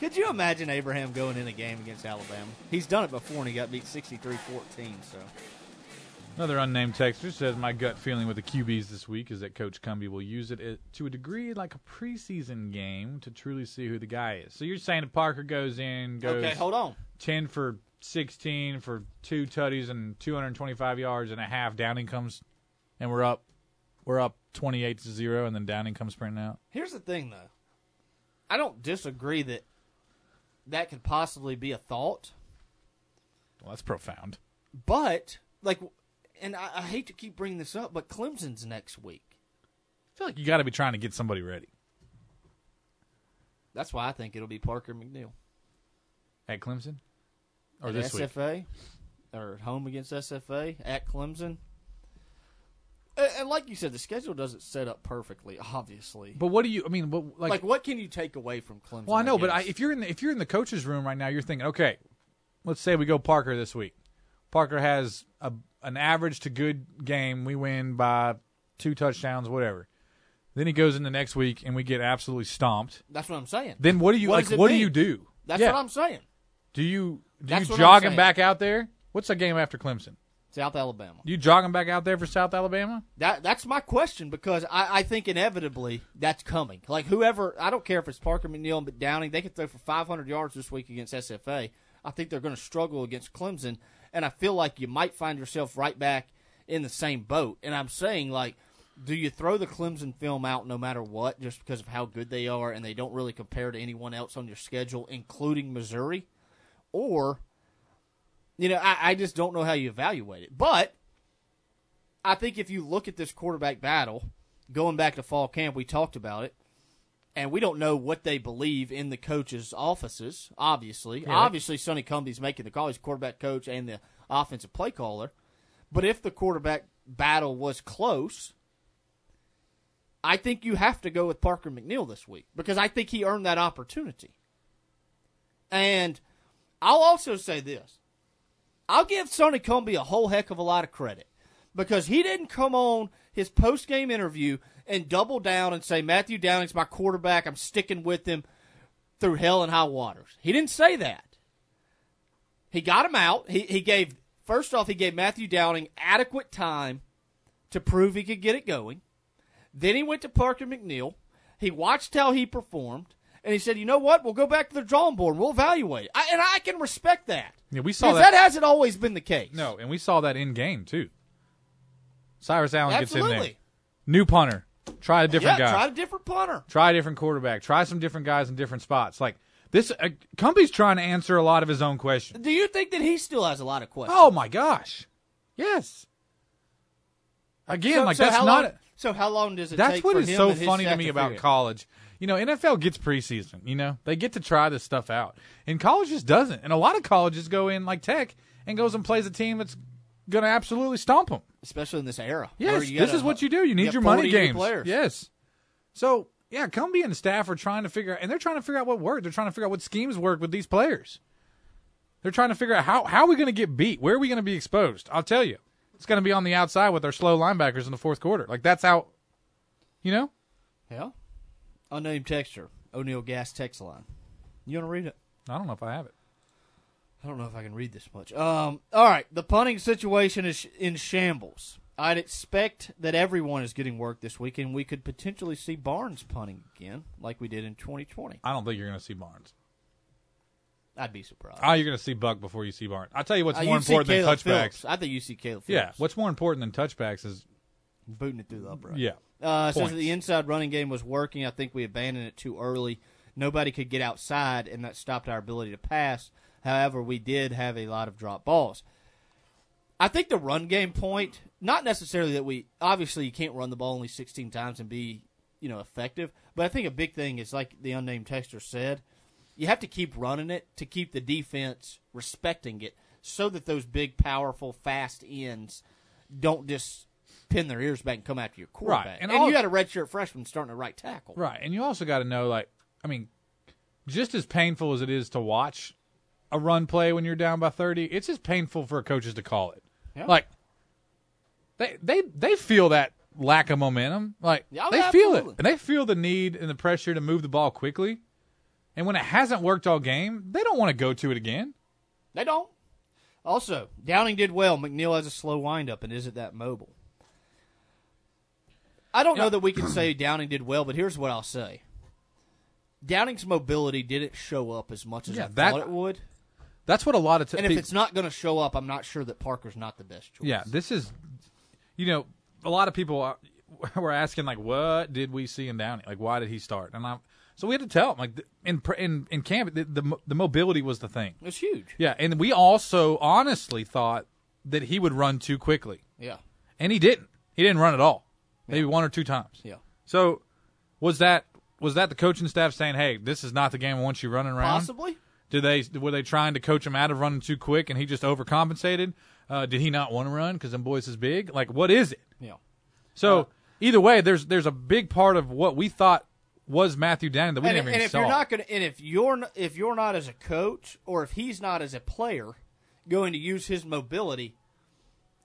Could you imagine Abraham going in a game against Alabama? He's done it before and he got beat 63 14, so. Another unnamed texter says, My gut feeling with the QBs this week is that Coach Cumbie will use it to a degree like a preseason game to truly see who the guy is. So you're saying if Parker goes in, goes Okay, hold on. 10 for 16 for two tutties and 225 yards and a half. Downing comes, and we're up, we're up 28 to zero, and then Downing comes sprinting out. Here's the thing, though. I don't disagree that that could possibly be a thought, Well, that's profound. but, like, and I, I hate to keep bringing this up, but Clemson's next week. I feel like you got to be trying to get somebody ready That's why I think it'll be Parker McNeil. at Clemson or this week. SFA, or at home against SFA, at Clemson. And, and like you said, the schedule doesn't set up perfectly, obviously. But what do you? I mean, what, like, Like, what can you take away from Clemson? Well, I know, but I, if you're in the, if you're in the coach's room right now, you're thinking, okay, let's say we go Parker this week. Parker has a an average to good game. We win by two touchdowns, whatever. Then he goes in the next week and we get absolutely stomped. that's what I'm saying. Then what do you What like? What do you do? That's Yeah. what I'm saying. Do you do That's you jog him back out there? What's the game after Clemson? South Alabama. Do you jog him back out there for South Alabama? That that's my question because I, I think inevitably that's coming. Like whoever, I don't care if it's Parker McNeil but Downing, they could throw for 500 yards this week against SFA. I think they're going to struggle against Clemson, and I feel like you might find yourself right back in the same boat. And I'm saying like, do you throw the Clemson film out no matter what, just because of how good they are and they don't really compare to anyone else on your schedule, including Missouri, or you know, I, I just don't know how you evaluate it, but. I think if you look at this quarterback battle, going back to fall camp, we talked about it, and we don't know what they believe in the coaches' offices. Obviously, Yeah. obviously, Sonny Cumbie's making the call. He's quarterback coach and the offensive play caller. But if the quarterback battle was close, I think you have to go with Parker McNeil this week because I think he earned that opportunity. And I'll also say this. I'll give Sonny Cumbie a whole heck of a lot of credit because he didn't come on his post game interview and double down and say Matthew Downing's my quarterback. I'm sticking with him through hell and high waters. He didn't say that. He got him out. He he gave first off he gave Matthew Downing adequate time to prove he could get it going. Then he went to Parker McNeil. He watched how he performed, and he said, "You know what? We'll go back to the drawing board. We'll evaluate." I, and I can respect that. Yeah, we saw that. that hasn't always been the case. no, and we saw that in game too. Cyrus Allen gets in there. New punter. Try a different yeah, guy. try a different punter. Try a different quarterback. Try some different guys in different spots. Like this, uh, trying to answer a lot of his own questions. Do you think that he still has a lot of questions? Oh my gosh, yes. Again, So- like so that's not. long, so how long does it that's what is so funny to me about college. You know, NFL gets preseason. You know, they get to try this stuff out, and college just doesn't. And a lot of colleges go in like Tech and goes and plays a team that's going to absolutely stomp them. especially in this era. Yes, this gotta- is what you do. You need have your money 40 new games. Players. Yes. So yeah, Cumbie and staff are trying to figure out, and they're trying to figure out what worked. They're trying to figure out what schemes work with these players. They're trying to figure out how how are we going to get beat? Where are we going to be exposed? I'll tell you, it's going to be on the outside with our slow linebackers in the fourth quarter. Like that's how, you know. Yeah. Unnamed texture. O'Neill Gas text line. You want to read it? I don't know if I have it. I don't know if I can read this much. Um. All right. The punting situation is in shambles. I'd expect that everyone is getting work this week, and we could potentially see Barnes punting again, like we did in 2020. I don't think you're going to see Barnes. I'd be surprised. Oh, you're going to see Buck before you see Barnes. I'll tell you what's Uh, more important than touchbacks. Phillips. I think you see Caleb Yeah, what's more important than touchbacks is booting it through the upright. Yeah. Uh, it says Points. that the inside running game was working. I think we abandoned it too early. Nobody could get outside, and that stopped our ability to pass. However, we did have a lot of drop balls. I think the run game point, not necessarily that we obviously you can't run the ball only 16 times and be, you know, effective, but I think a big thing is like the unnamed texter said, you have to keep running it to keep the defense respecting it so that those big powerful fast ends don't just pin their ears back and come after your quarterback. Right. And, And all- you got a redshirt freshman starting a right tackle. Right, and you also got to know, like, I mean, just as painful as it is to watch a run play when you're down by thirty, it's as painful for coaches to call it. Yeah. Like, they they they feel that lack of momentum. Like, Yeah, oh, they feel it, and they feel the need and the pressure to move the ball quickly. And when it hasn't worked all game, they don't want to go to it again. They don't. Also, Downing did well. McNeil has a slow windup and isn't that mobile. I don't know that we can say Downing did well, but here's what I'll say. Downing's mobility didn't show up as much as Yeah, I that- thought it would. That's what a lot of t- And if it's not going to show up, I'm not sure that Parker's not the best choice. Yeah, this is, you know, a lot of people are, were asking like, what did we see in Downing? Like, why did he start? And I, so we had to tell him like in in in camp, the, the the mobility was the thing. It's huge. Yeah, and we also honestly thought that he would run too quickly, Yeah. and he didn't. He didn't run at all. Maybe one or two times. Yeah. So was that was that the coaching staff saying, "Hey, this is not the game I want you running around"? Possibly. Did they were they trying to coach him out of running too quick and he just overcompensated? Uh, did he not want to run because them boys is big? Like, what is it? Yeah. So either way, there's there's a big part of what we thought was Matthew Downing that we and, never and even if saw. you're not going to, and if you're if you're not as a coach, or if he's not as a player, going to use his mobility,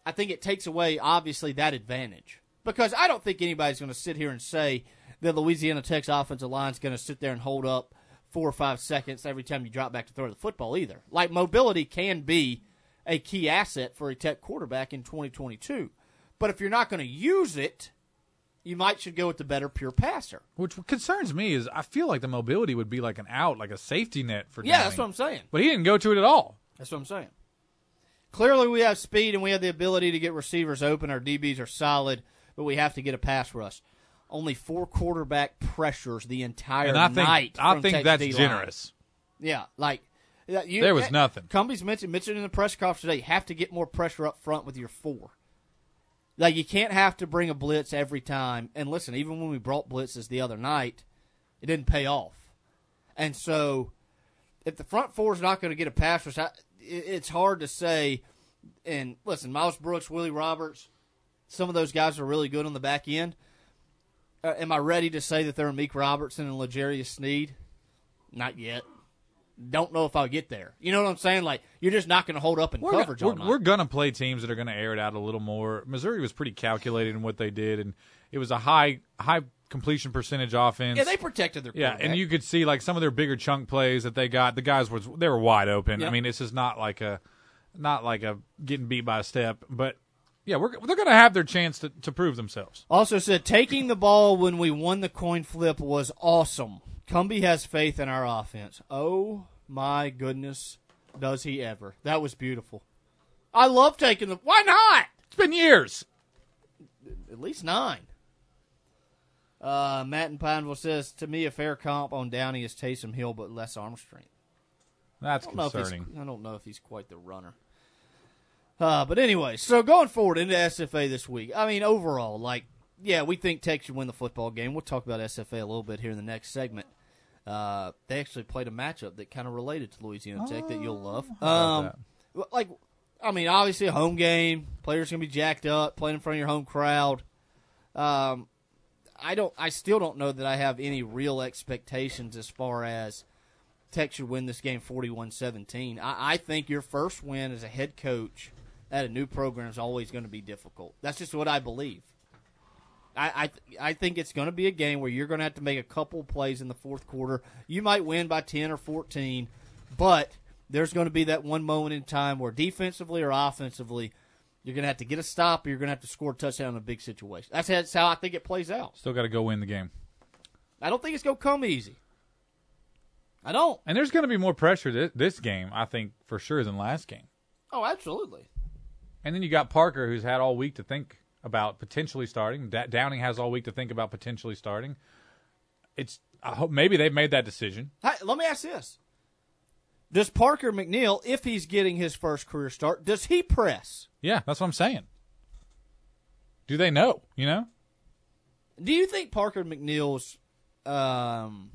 I think it takes away obviously that advantage. Because I don't think anybody's going to sit here and say that Louisiana Tech's offensive line is going to sit there and hold up four or five seconds every time you drop back to throw the football either. Like mobility can be a key asset for a Tech quarterback in 2022, but if you're not going to use it, you might should go with the better pure passer. Which concerns me is I feel like the mobility would be like an out, like a safety net for. Yeah, Downing. that's what I'm saying. But he didn't go to it at all. That's what I'm saying. Clearly, we have speed and we have the ability to get receivers open. Our DBs are solid, but we have to get a pass rush. Only four quarterback pressures the entire And I think night. I think Tech's that's D-line. generous. Yeah, like you, There was that- nothing. Cumbie's mentioned mentioned in the press conference today. You have to get more pressure up front with your four. Like you can't have to bring a blitz every time. And listen, even when we brought blitzes the other night, it didn't pay off. And so, if the front four is not going to get a pass rush, it's hard to say. And listen, Miles Brooks, Willie Roberts, some of those guys are really good on the back end. Uh, am I ready to say that they're Meek Robertson and L'Jarius Sneed? Not yet. Don't know if I'll get there. You know what I'm saying? Like you're just not going to hold up in We're, coverage we're, we're gonna play teams that are gonna air it out a little more. Missouri was pretty calculated in what they did, and it was a high high completion percentage offense. yeah, they protected their Yeah, and you could see like some of their bigger chunk plays that they got. The guys was they were wide open. Yeah. I mean, this is not like a not like a getting beat by a step, but yeah, we're they're going to have their chance to, to prove themselves. Also said taking the ball when we won the coin flip was awesome. Cumbie has faith in our offense. Oh my goodness, does he ever? That was beautiful. I love taking the. Why not? It's been years. At least nine. Uh, Matt in Pineville says to me a fair comp on Downey is Taysom Hill, but less arm strength. That's I don't know if he's- concerning. I don't know if he's quite the runner. Uh, but anyway, so going forward into SFA this week, I mean, overall, like, yeah, we think Tech should win the football game. We'll talk about SFA a little bit here in the next segment. Uh, they actually played a matchup that kind of related to Louisiana Tech that you'll love. Oh, Um, w- like, I mean, obviously a home game. Players gonna be jacked up, playing in front of your home crowd. Um, I don't. I still don't know that I have any real expectations as far as Tech should win this game 41-17. I, I think your first win as a head coach at a new program is always going to be difficult. That's just what I believe. I I, I think it's going to be a game where you're going to have to make a couple plays in the fourth quarter. You might win by 10 or 14, but there's going to be that one moment in time where defensively or offensively, you're going to have to get a stop or you're going to have to score a touchdown in a big situation. That's how, that's how I think it plays out. Still got to go win the game. I don't think it's going to come easy. I don't. And there's going to be more pressure this, this game, I think, for sure, than last game. Oh, absolutely. And then you got Parker, who's had all week to think about potentially starting. Da- Downing has all week to think about potentially starting. It's I hope maybe they've made that decision. Hey, let me ask this: Does Parker McNeil, if he's getting his first career start, does he press? Yeah, that's what I'm saying. Do they know? You know? Do you think Parker McNeil's um,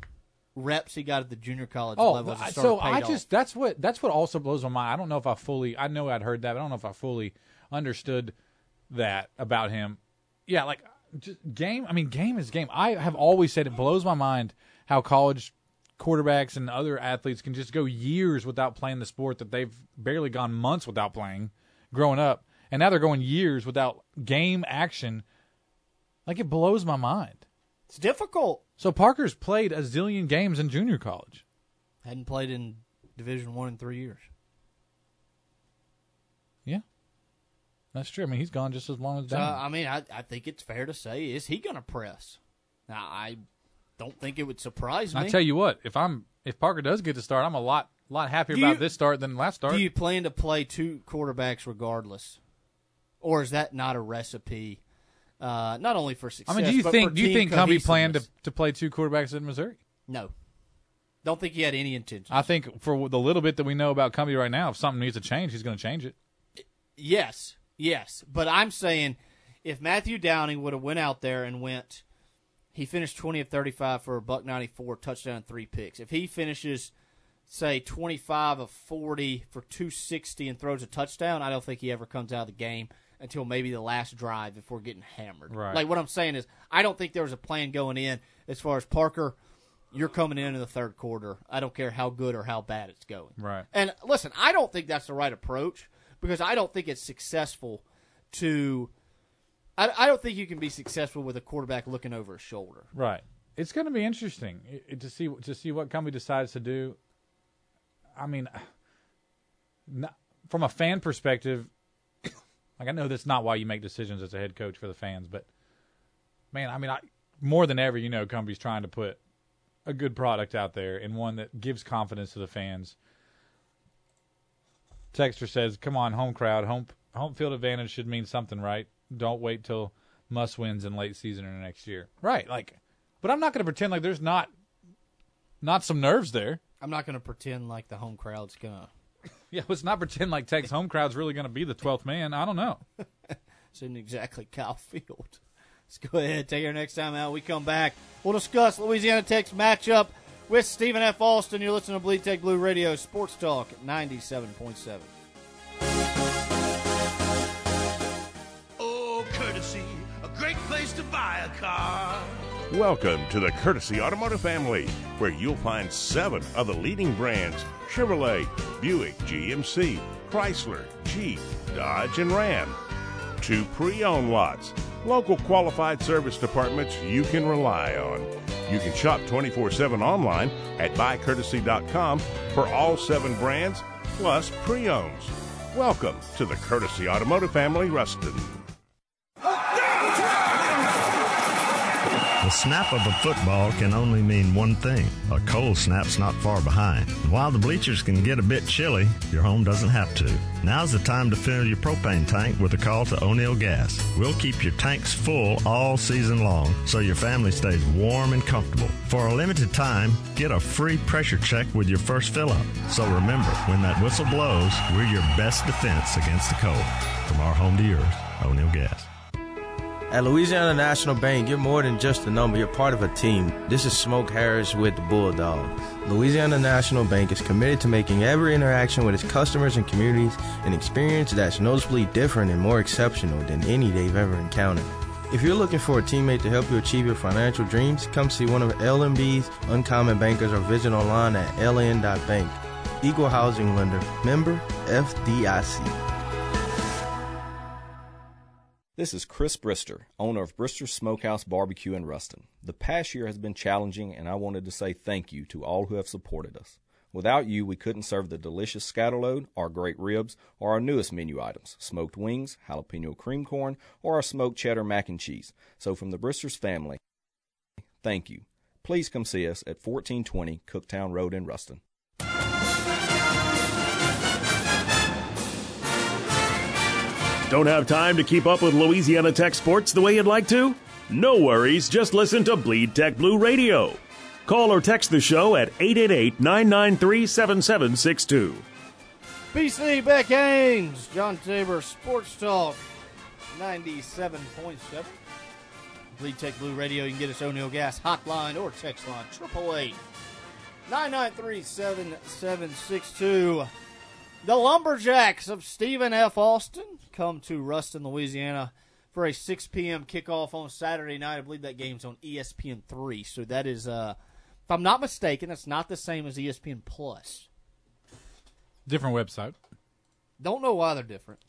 reps he got at the junior college Oh, level? as a I- starter so paid I off? just that's what that's what also blows my mind. I don't know if I fully I know I'd heard that, but I don't know if I fully understood that about him. Yeah, like just game. I mean, game is game. I have always said it blows my mind how college quarterbacks and other athletes can just go years without playing the sport that they've barely gone months without playing growing up, and now they're going years without game action. Like it blows my mind. It's difficult. So Parker's played a zillion games in junior college. Hadn't played in Division One in three years. Yeah, that's true. I mean, he's gone just as long as So. I mean, I, I think it's fair to say, is he going to press? Now, I don't think it would surprise me. I tell you what, if I'm if Parker does get to start, I'm a lot lot happier Do about you- this start than last start. Do you plan to play two quarterbacks regardless, or is that not a recipe? Uh, not only for success. I mean, do you think do you think Cumbie planned to, to play two quarterbacks in Missouri? No, don't think he had any intention. I think for the little bit that we know about Cumbie right now, if something needs to change, he's going to change it. Yes, yes, but I'm saying if Matthew Downing would have went out there and went, he finished twenty of thirty five for a buck ninety four, touchdown, and three picks. If he finishes, say twenty five of forty for two sixty and throws a touchdown, I don't think he ever comes out of the game until maybe the last drive if we're getting hammered. Right. Like what I'm saying is, I don't think there was a plan going in as far as Parker. You're coming in in the third quarter. I don't care how good or how bad it's going. Right. And listen, I don't think that's the right approach because I don't think it's successful to. I, I don't think you can be successful with a quarterback looking over his shoulder. Right. It's going to be interesting to see to see what Cumbie decides to do. I mean, not, from a fan perspective, like I know that's not why you make decisions as a head coach for the fans, but man, I mean, I, more than ever, you know, Cumbie's trying to put a good product out there and one that gives confidence to the fans. Texter says, "Come on, home crowd, home home field advantage should mean something, right? Don't wait till must wins in late season or next year, right? Like, but I'm not going to pretend like there's not not some nerves there. I'm not going to pretend like the home crowd's going to. Yeah, let's not pretend like Tech's home crowd's really going to be the twelfth man. I don't know. It's in exactly Kyle Field. Let's go ahead, take our next time out. We come back. We'll discuss Louisiana Tech's matchup with Stephen F. Austin. You're listening to Bleed Tech Blue Radio Sports Talk 97.7. Oh, courtesy, a great place to buy a car. Welcome to the Courtesy Automotive family, where you'll find seven of the leading brands Chevrolet, Buick, GMC, Chrysler, Jeep, Dodge, and Ram. Two pre owned lots, local qualified service departments you can rely on. You can shop 24 7 online at buycourtesy.com for all seven brands plus pre owns. Welcome to the Courtesy Automotive family, Ruston. The snap of a football can only mean one thing. A cold snap's not far behind. And while the bleachers can get a bit chilly, your home doesn't have to. Now's the time to fill your propane tank with a call to O'Neill Gas. We'll keep your tanks full all season long so your family stays warm and comfortable. For a limited time, get a free pressure check with your first fill up. So remember, when that whistle blows, we're your best defense against the cold. From our home to yours, O'Neill Gas. At Louisiana National Bank, you're more than just a number, you're part of a team. This is Smoke Harris with the Bulldogs. Louisiana National Bank is committed to making every interaction with its customers and communities an experience that's noticeably different and more exceptional than any they've ever encountered. If you're looking for a teammate to help you achieve your financial dreams, come see one of LNB's uncommon bankers or visit online at ln.bank. Equal housing lender, member FDIC. This is Chris Brister, owner of Brister Smokehouse Barbecue in Ruston. The past year has been challenging, and I wanted to say thank you to all who have supported us. Without you, we couldn't serve the delicious scatterload, our great ribs, or our newest menu items, smoked wings, jalapeno cream corn, or our smoked cheddar mac and cheese. So from the Bristers family, thank you. Please come see us at 1420 Cooktown Road in Ruston. Don't have time to keep up with Louisiana Tech sports the way you'd like to? No worries, just listen to Bleed Tech Blue Radio. Call or text the show at 888 993 7762. BC Beck Haynes, John Tabor Sports Talk, 97.7. Bleed Tech Blue Radio. You can get us O'Neill Gas Hotline or text line 888 993 7762. The Lumberjacks of Stephen F. Austin come to Ruston, Louisiana for a 6 p.m. kickoff on Saturday night. I believe that game's on ESPN 3. So that is, uh, if I'm not mistaken, that's not the same as ESPN Plus. Different website. Don't know why they're different.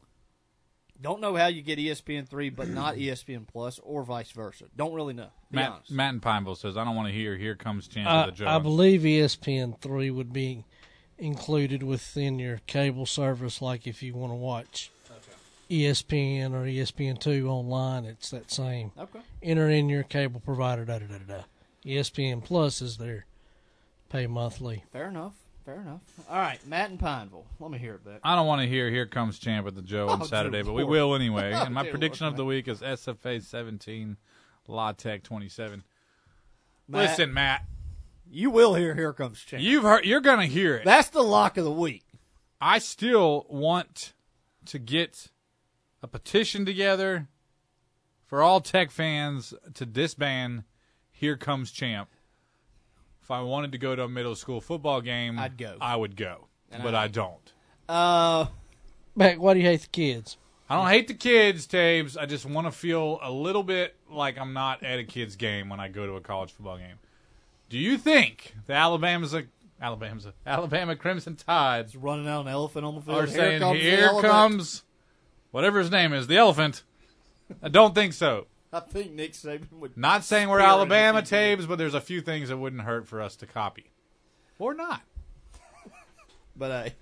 Don't know how you get ESPN three, but not ESPN Plus, or vice versa. Don't really know. Be Matt, honest. Matt in Pineville says, I don't want to hear Here Comes Champ I, of the Joe. I believe ESPN three would be included within your cable service. Like if you want to watch ESPN or ESPN two online, it's that same. Okay. Enter in your cable provider. Da da da da. da. ESPN Plus is their pay monthly. Fair enough. Fair enough. All right, Matt in Pineville. Let me hear it, Beck. I don't want to hear Here Comes Champ of the Joe on Oh, Saturday, but we will anyway. And my prediction Lord, of the week is SFA 17, La Tech 27. Listen, Matt, you will hear "Here Comes Champ." you've heard. You're gonna hear it. That's the lock of the week. I still want to get a petition together for all Tech fans to disband Here Comes Champ. If I wanted to go to a middle school football game, I'd go. I would go, And but I- I don't. Uh, Beck, why do you hate the kids? I don't hate the kids, Tabes. I just want to feel a little bit like I'm not at a kid's game when I go to a college football game. Do you think the Alabama's a Alabama's a, Alabama Crimson Tides running out an elephant on the field. are Here saying comes here comes whatever his name is, the elephant? I don't think so. I think Nick Saban would. Not saying we're Alabama if he did. Tabes, but there's a few things that wouldn't hurt for us to copy, or not. But hey,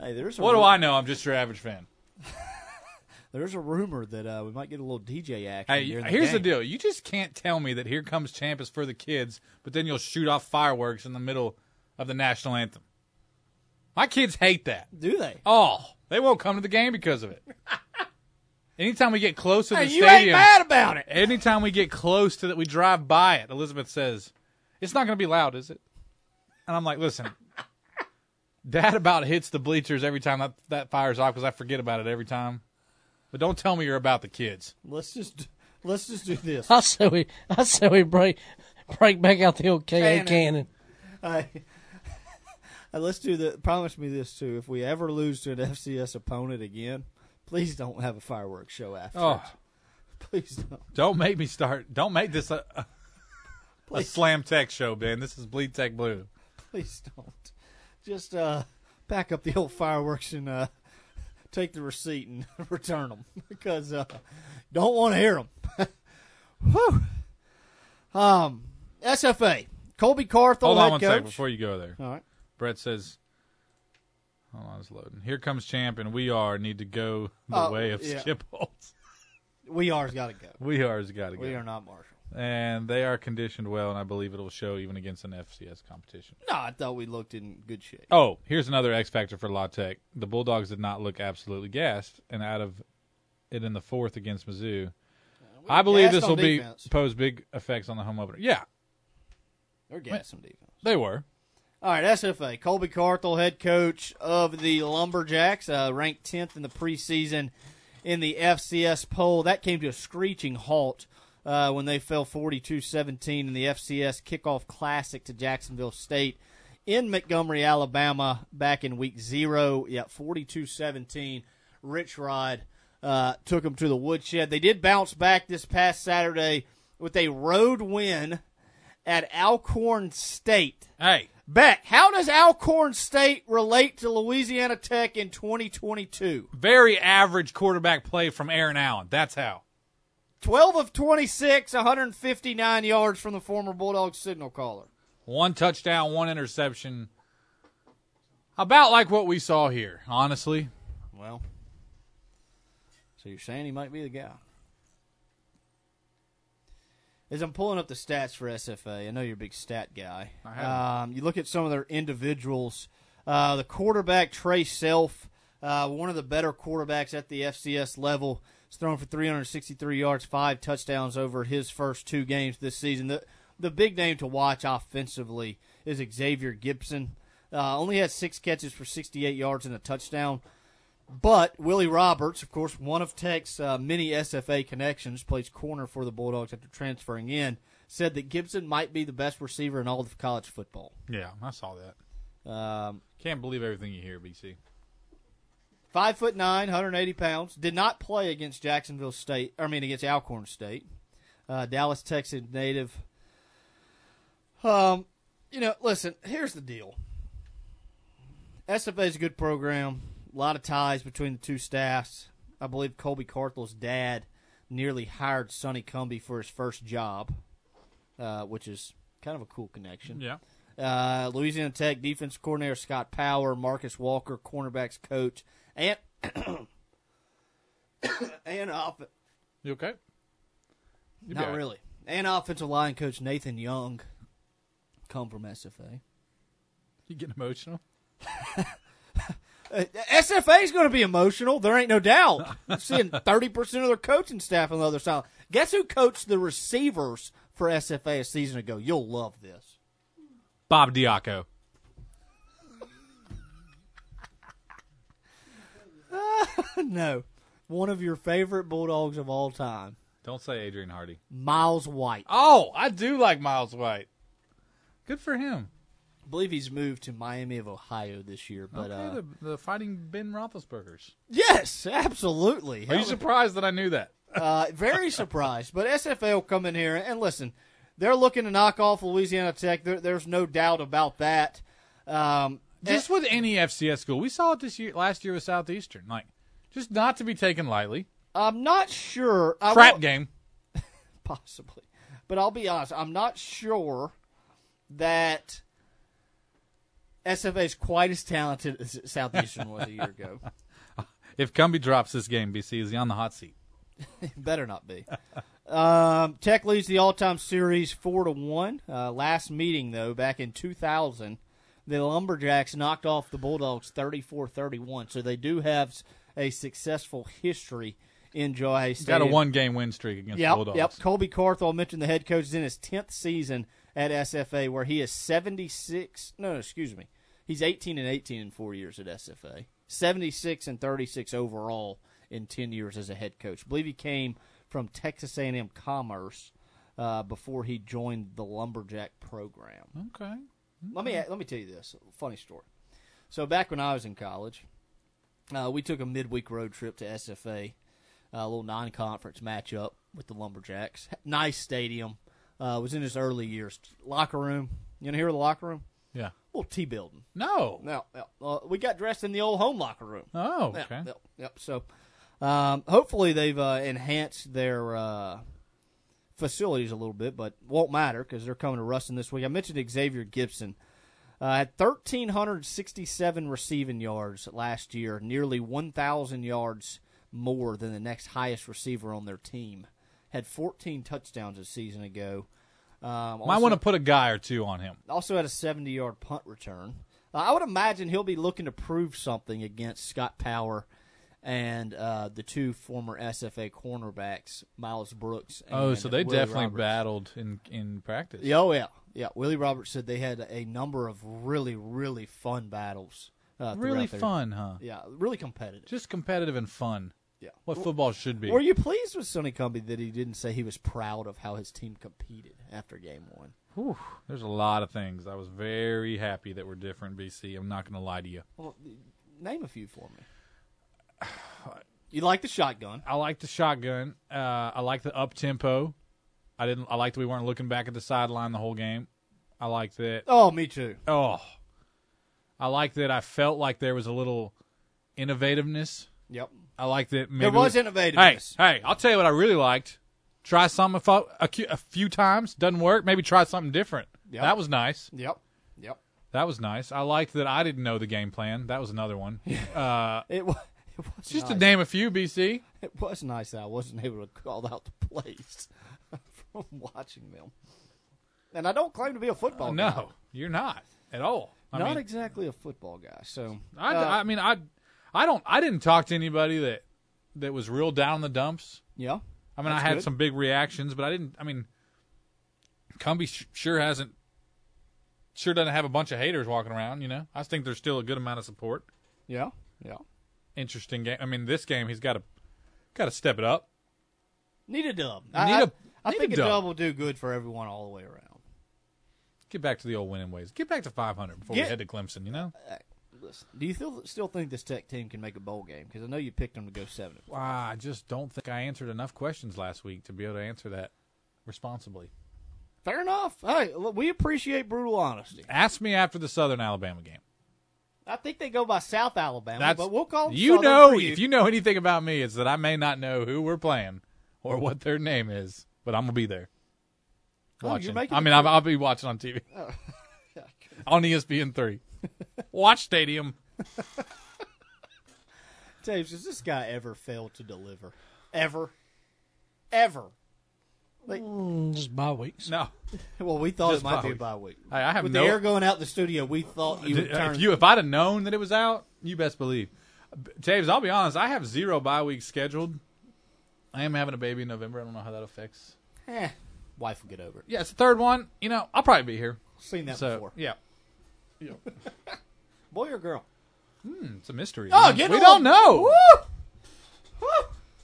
hey, there's a What do I know? I'm just your average fan. There's a rumor that uh, we might get a little DJ action. Hey, during here's the deal. You just can't tell me that Here Comes Champ is for the kids, but then you'll shoot off fireworks in the middle of the national anthem. My kids hate that. Do they? Oh, they won't come to the game because of it. Anytime we get close to the Hey, you stadium, ain't mad about it. anytime we get close to that, we drive by it. Elizabeth says, "It's not going to be loud, is it?" And I'm like, "Listen, Dad about hits the bleachers every time that that fires off because I forget about it every time." But don't tell me you're about the kids. Let's just let's just do this. I say we, I say we break, break back out the old KA Cannon. cannon. Hey, hey, let's do the. Promise me this too. If we ever lose to an FCS opponent again, please don't have a fireworks show after. Oh. Please don't. Don't make me start. Don't make this a, a, a slam tech show, Ben. This is Bleed Tech Blue. Please don't. Just uh, pack up the old fireworks and uh, take the receipt and return them because uh, don't want to hear them. Whew. Um, SFA Colby Carthel, Hold on one coach. second before you go there. All right. Brett says, "Hold on, it's loading. Here comes champ, and we are need to go the Oh, way of yeah. Skip Holtz. We are's got to go. We are's got to go. We are not Marshall. and they are conditioned well, and I believe it'll show even against an FCS competition. No, I thought we looked in good shape. Oh, here's another X factor for La Tech. The Bulldogs did not look absolutely gassed, and out of it in the fourth against Mizzou, uh, I believe this will be defense. pose big effects on the home opener. Yeah, They're getting some defense. they were. All right, SFA. Colby Carthel, head coach of the Lumberjacks, uh, ranked 10th in the preseason in the FCS poll. That came to a screeching halt uh, when they fell 42 17 in the FCS kickoff classic to Jacksonville State in Montgomery, Alabama, back in week zero. Yeah, 42 17. Rich Rod uh, took them to the woodshed. They did bounce back this past Saturday with a road win at Alcorn State. Hey. Beck, how does Alcorn State relate to Louisiana Tech in 2022? Very average quarterback play from Aaron Allen. That's how. 12 of 26, 159 yards from the former Bulldog signal caller. One touchdown, one interception. About like what we saw here, honestly. Well, so you're saying he might be the guy. As I'm pulling up the stats for SFA, I know you're a big stat guy. Um, you look at some of their individuals. Uh, the quarterback Trey Self, uh, one of the better quarterbacks at the FCS level, is thrown for 363 yards, five touchdowns over his first two games this season. The the big name to watch offensively is Xavier Gibson. Uh, only had six catches for 68 yards and a touchdown. But Willie Roberts, of course, one of Tech's uh, many SFA connections, plays corner for the Bulldogs after transferring in, said that Gibson might be the best receiver in all of college football. Yeah, I saw that. Um, Can't believe everything you hear, BC. Five foot nine, 180 pounds. Did not play against Jacksonville State. I mean, against Alcorn State. Uh, Dallas, Texas native. Um, you know, listen. Here's the deal. SFA is a good program. A lot of ties between the two staffs. I believe Colby Carthel's dad nearly hired Sonny Cumbie for his first job, uh, which is kind of a cool connection. Yeah. Uh, Louisiana Tech defense coordinator Scott Power, Marcus Walker, cornerbacks coach, and and off. You okay? You Not really. And offensive line coach Nathan Young come from SFA. You getting emotional? Uh, SFA is going to be emotional. There ain't no doubt. Seeing thirty percent of their coaching staff on the other side. Guess who coached the receivers for SFA a season ago? You'll love this. Bob Diaco. no, one of your favorite Bulldogs of all time, Don't say Adrian Hardy. Miles White. Oh, I do like Miles White. Good for him. I believe he's moved to Miami of Ohio this year. But okay, uh, the, the fighting Ben Roethlisberger's. yes, absolutely. Are you surprised that I knew that? uh, very surprised. But SFA will come in here and listen. They're looking to knock off Louisiana Tech. There, there's no doubt about that. Um, Just with any FCS school, we saw it this year, last year with Southeastern. Like, just not to be taken lightly. I'm not sure. Trap game. possibly, but I'll be honest. I'm not sure that SFA is quite as talented as Southeastern was a year ago. If Cumbie drops this game, BC is he on the hot seat? Better not be. Um, Tech leads the all-time series four to one. Uh, last meeting though, back in 2000, the Lumberjacks knocked off the Bulldogs 34-31. So they do have a successful history in He's Stadium. got a one-game win streak against Yep, the Bulldogs. yep. Colby Carthel mentioned the head coach is in his tenth season at SFA, where he is seventy six. No, no, excuse me. He's eighteen and eighteen in four years at SFA. Seventy six and thirty six overall in ten years as a head coach. I believe he came from Texas A and M Commerce uh, before he joined the Lumberjack program. Okay. Let me let me tell you this funny story. So back when I was in college, uh, we took a midweek road trip to SFA, a little non-conference matchup with the Lumberjacks. Nice stadium. Uh, was in his early years. Locker room. You want to hear the locker room? Yeah. Little T building. No. No. no. Uh, we got dressed in the old home locker room. Oh, okay. Yep. yep. So, um, hopefully they've uh, enhanced their uh, facilities a little bit, but won't matter because they're coming to Ruston this week. I mentioned Xavier Gibson. Uh, had 1,367 receiving yards last year, nearly 1,000 yards more than the next highest receiver on their team. Had 14 touchdowns a season ago. Um, Might want to put a guy or two on him. also had a 70 yard punt return. Uh, I would imagine he'll be looking to prove something against Scott Power and uh, the two former SFA cornerbacks, Miles Brooks. And Oh, so they Willie definitely Roberts. battled in in practice. Yeah, Oh, yeah. Yeah. Willie Roberts said they had a number of really, really fun battles. Uh, Really fun, huh? Yeah, really competitive. Just competitive and fun. Yeah. What football should be. Were you pleased with Sonny Cumbie that he didn't say he was proud of how his team competed after game one? Whew, there's a lot of things. I was very happy that were different, BC. I'm not going to lie to you. Well, name a few for me. You like the shotgun? I like the shotgun. Uh, I like the up tempo. I didn't. I liked that we weren't looking back at the sideline the whole game. I like that. Oh, me too. Oh, I like that. I felt like there was a little innovativeness. Yep. I like that. Maybe There was we- innovativeness. Hey, hey, I'll tell you what I really liked. Try something a, a, few times, doesn't work. Maybe try something different. Yep. That was nice. Yep. Yep. That was nice. I liked that I didn't know the game plan. That was another one. Uh, It was. It was just to name a few, BC. It was nice that I wasn't able to call out the plays from watching them. And I don't claim to be a football guy. Uh, no, you're not at all. I not mean, exactly a football guy. So I, uh, I mean, I, I don't. I didn't talk to anybody that that was real down in the dumps. Yeah. I mean, I had good. some big reactions, but I didn't. I mean, Cumbie sh- sure hasn't, sure doesn't have a bunch of haters walking around. You know, I think there's still a good amount of support. Yeah, yeah. Interesting game. I mean, this game he's got to got to step it up. Need a dub. Need I, a- I need think a a dub. dub will do good for everyone all the way around. Get back to the old winning ways. Get back to 500 before Get- we head to Clemson. You know. Uh, Listen, do you still still think this Tech team can make a bowl game? Because I know you picked them to go seven. Wow, I just don't think I answered enough questions last week to be able to answer that responsibly. Fair enough. Hey, look, we appreciate brutal honesty. Ask me after the Southern Alabama game. I think they go by South Alabama, That's but we'll call them you Southern know for if you know anything about me, it's that I may not know who we're playing or what their name is, but I'm gonna be there Oh, watching. making I mean, I'll. I'll be watching on TV Oh. on ESPN three. Watch Stadium. James, has this guy ever failed to deliver? Ever? Ever? Like, Mm, just bye weeks. No. well, we thought Just it might bye be a week. bye week. Hey, I have With no- the air going out the studio, we thought you would If turn. you if I'd have known that it was out, you best believe. James, I'll be honest. I have zero bye weeks scheduled. I am having a baby in November. I don't know how that affects. eh, wife will get over it. Yeah, it's the third one. You know, I'll probably be here. Seen that So, before. Yeah. Boy or girl? Hmm, it's a mystery. Oh, we get we on. don't know. Woo!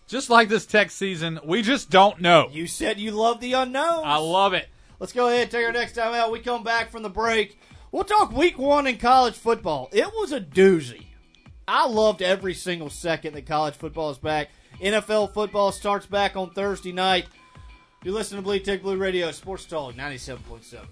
Just like this tech season, we just don't know. You said you love the unknown. I love it. Let's go ahead and take our next time out. We come back from the break. We'll talk week one in college football. It was a doozy. I loved every single second that college football is back. NFL football starts back on Thursday night. You listen to Bleed Tech Blue Radio, Sports Talk 97.7.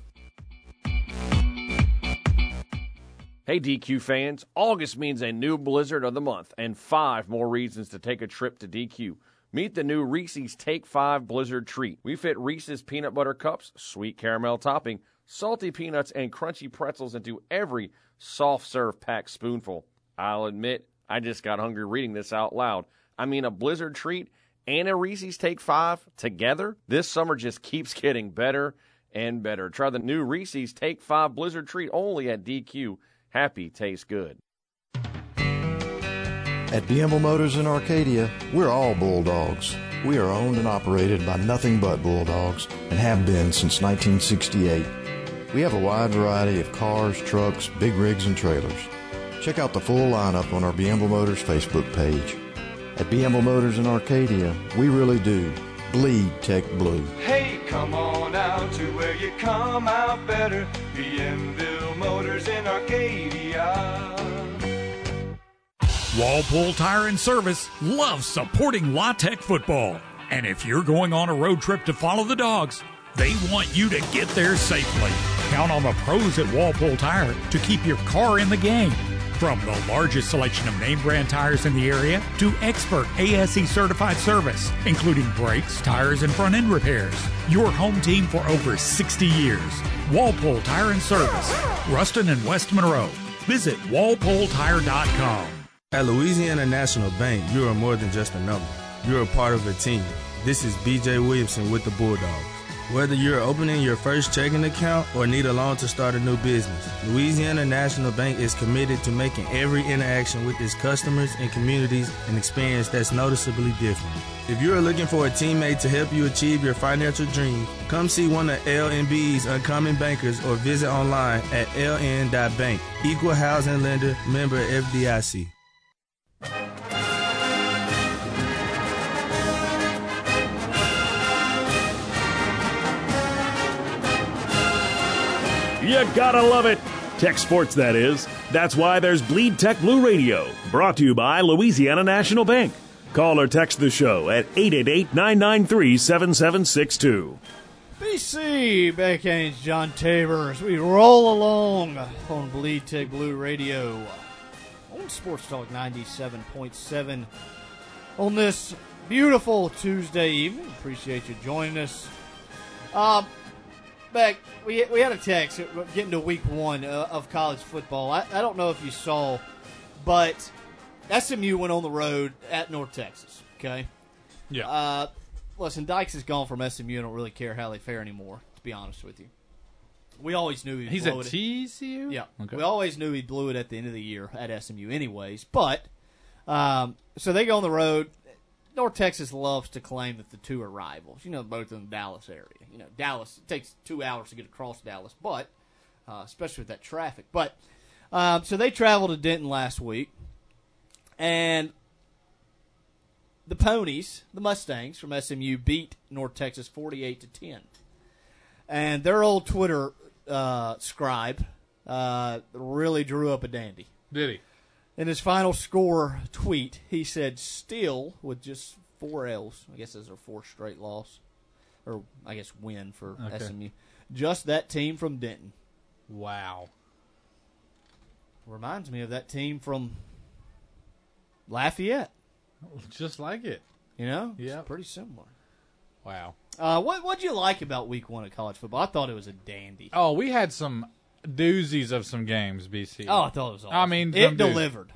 Hey, DQ fans, August means a new blizzard of the month and five more reasons to take a trip to DQ. Meet the new Reese's Take 5 Blizzard Treat. We fit Reese's peanut butter cups, sweet caramel topping, salty peanuts, and crunchy pretzels into every soft serve pack spoonful. I'll admit, I just got hungry reading this out loud. I mean, a Blizzard Treat and a Reese's Take 5 together? This summer just keeps getting better and better. Try the new Reese's Take 5 Blizzard Treat only at DQ. Happy tastes good. At Bienville Motors in Arcadia, we're all Bulldogs. We are owned and operated by nothing but Bulldogs and have been since 1968. We have a wide variety of cars, trucks, big rigs, and trailers. Check out the full lineup on our Bienville Motors Facebook page. At Bienville Motors in Arcadia, we really do bleed tech blue. Hey, come on out to where you come out better. Motors in Arcadia. Walpole Tire and Service loves supporting La Tech football. And if you're going on a road trip to follow the dogs, they want you to get there safely. Count on the pros at Walpole Tire to keep your car in the game. From the largest selection of name brand tires in the area to expert ASE certified service, including brakes, tires, and front end repairs. Your home team for over 60 years. Walpole Tire and Service, Ruston and West Monroe. Visit walpoletire.com. At Louisiana National Bank, you are more than just a number. You're a part of a team. This is BJ Williamson with the Bulldogs. Whether you're opening your first checking account or need a loan to start a new business, Louisiana National Bank is committed to making every interaction with its customers and communities an experience that's noticeably different. If you're looking for a teammate to help you achieve your financial dreams, come see one of LNB's Uncommon Bankers or visit online at ln.bank. Equal housing lender, member FDIC. You gotta love it. Tech sports, that is. That's why there's Bleed Tech Blue Radio, brought to you by Louisiana National Bank. Call or text the show at 888 993 7762. BC, Beck Haynes, John Tabor, as we roll along on Bleed Tech Blue Radio on Sports Talk 97.7 on this beautiful Tuesday evening. Appreciate you joining us. Um, Beck, we, we had a text getting to week one uh, of college football. I, I don't know if you saw, but SMU went on the road at North Texas, okay? Yeah. Uh, listen, Dykes is gone from SMU. I don't really care how they fare anymore, to be honest with you. We always knew he'd He's at it. TCU? Yeah. Okay. We always knew he blew it at the end of the year at SMU, anyways. But, um, so they go on the road. North Texas loves to claim that the two are rivals. You know, both in the Dallas area. You know, Dallas it takes two hours to get across Dallas, but uh, especially with that traffic. But um, so they traveled to Denton last week, and the Ponies, the Mustangs from SMU, beat North Texas forty-eight to ten. And their old Twitter uh, scribe uh, really drew up a dandy. Did he? In his final score tweet, he said, "Still with just four L's. I guess those are four straight loss, or I guess win for Okay. SMU. Just that team from Denton. Wow. Reminds me of that team from Lafayette. Just like it. You know, Yeah. it's pretty similar. Wow. Uh, what what'd you like about Week One of college football? I thought it was a dandy. Oh, we had some doozies of some games, BC. Oh, I thought it was awesome. I mean, it some doozies. delivered.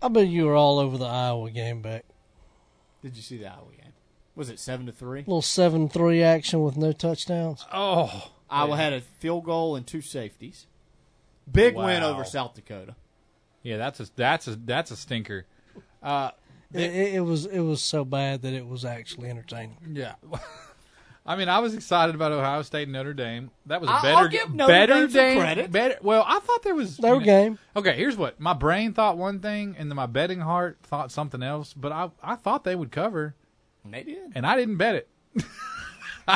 I bet you were all over the Iowa game back. Did you see the Iowa game? Was it seven to three? Little seven three action with no touchdowns. Oh, Iowa had a field goal and two safeties. Big win over South Dakota. Yeah, that's a that's a that's a stinker. Uh, It, it, it was it was so bad that it was actually entertaining. yeah. I mean, I was excited about Ohio State and Notre Dame. That was a I- better, I'll give Notre better Dame Dame- credit. Better, well, I thought there was They were game. Okay, here's what my brain thought one thing, and then my betting heart thought something else. But I I thought they would cover, And they did. and I didn't bet it.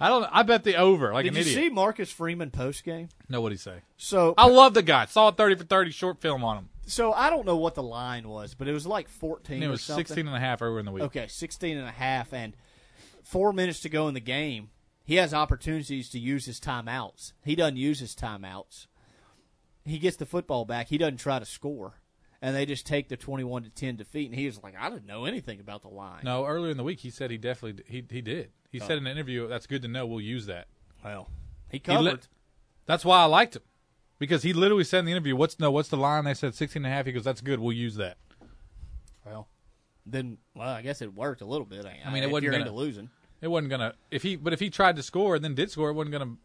I don't. I bet the over like Did an you idiot. see Marcus Freeman post game? know what he say? So I love the guy. Saw a thirty for thirty short film on him. So I don't know what the line was, but it was like 14 And it or was something. 16 and a half earlier in the week. Okay, 16 and a half and 4 minutes to go in the game. He has opportunities to use his timeouts. He doesn't use his timeouts. He gets the football back. He doesn't try to score. And they just take the 21 to 10 defeat and he was like, I didn't know anything about the line. No, earlier in the week he said he definitely he he did. He Oh. said in an interview, "That's good to know. We'll use that." Well, he li- covered. that's why I liked him because he literally said in the interview, "What's no? What's the line?" They said 16 and a half. He goes, "That's good. We'll use that." Well, then well, I guess it worked a little bit. I mean, it wasn't gonna, into losing. It wasn't gonna if he but if he tried to score and then did score, it wasn't gonna.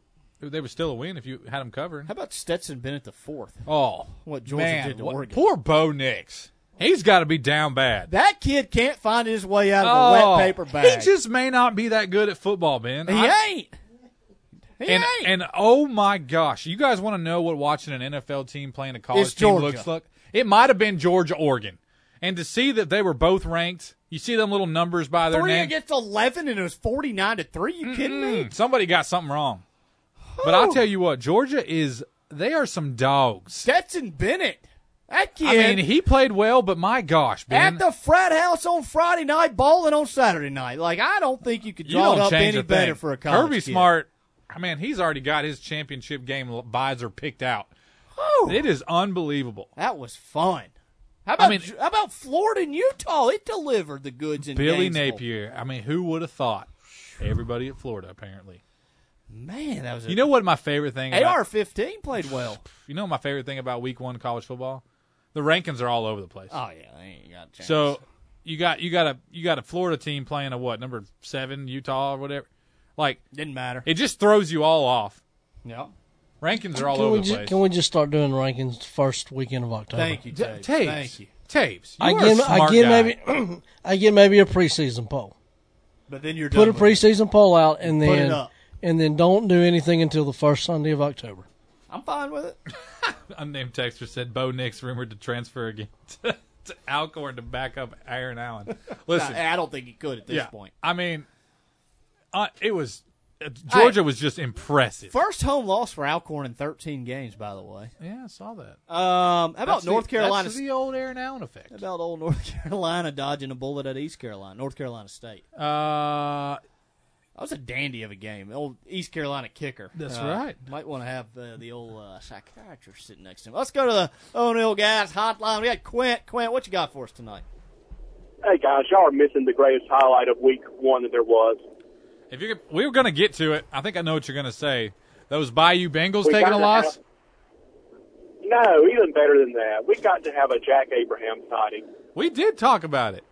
They were still a win if you had them covering. How about Stetson Bennett the fourth? Oh, what Georgia man, did to what- Oregon. Poor Bo Nix. He's got to be down bad. That kid can't find his way out of a Oh, wet paper bag. He just may not be that good at football, Ben. He I- ain't. He and ain't. and oh my gosh, you guys want to know what watching an NFL team playing a college It's team Georgia. looks like? It might have been Georgia, Oregon, and to see that they were both ranked, you see them little numbers by their Three name. against eleven, and it was forty nine to three. You kidding me? Somebody got something wrong. But I'll tell you what, Georgia is they are some dogs. Stetson Bennett, that kid. I mean, he played well, but my gosh, Ben, at the frat house on Friday night, balling on Saturday night. Like I don't think you could you it up any better for a college Kirby kid. Smart. I mean, he's already got his championship game visor picked out. It is unbelievable. That was fun. How about I mean- how about Florida and Utah? It delivered the goods in Billy Napier. I mean, who would have thought? Everybody at Florida, apparently. Man, that was a, You know what my favorite thing? about- AR fifteen played well. You know my favorite thing about Week One college football? The rankings are all over the place. Oh yeah, they ain't got a chance. So you got you got a you got a Florida team playing a what number seven Utah or whatever. Like didn't matter. It just throws you all off. Yeah. Rankings are all can over we the ju- place. can we just start doing rankings first weekend of October? Thank you, Ta- Tapes. tapes. Thank you. Tapes. You I are a get, I smart get guy. maybe, I get maybe a preseason poll. But then you're Put a done with it. preseason poll out and Put it then up. And then don't do anything until the first Sunday of October. I'm fine with it. Unnamed texter said Bo Nix rumored to transfer again to, to Alcorn to back up Aaron Allen. Listen, I don't think he could at this yeah, point. I mean, uh, it was uh, Georgia was just impressive. First home loss for Alcorn in 13 games, by the way. Yeah, I saw that. Um, how about That's the- North Carolina? That's the old Aaron Allen effect. How about old North Carolina dodging a bullet at East Carolina, North Carolina State? Uh, that was a dandy of a game. Old East Carolina kicker. That's Uh, right. Might want to have uh, the old uh, psychiatrist sitting next to him. Let's go to the O'Neill Gas Hotline. We got Quint. Quint, what you got for us tonight? Hey guys, y'all are missing the greatest highlight of week one that there was. If you we were going to get to it, I think I know what you're going to say. Those Bayou Bengals We taking a loss. have- no, even better than that. We got to have a Jack Abraham sighting. We did talk about it.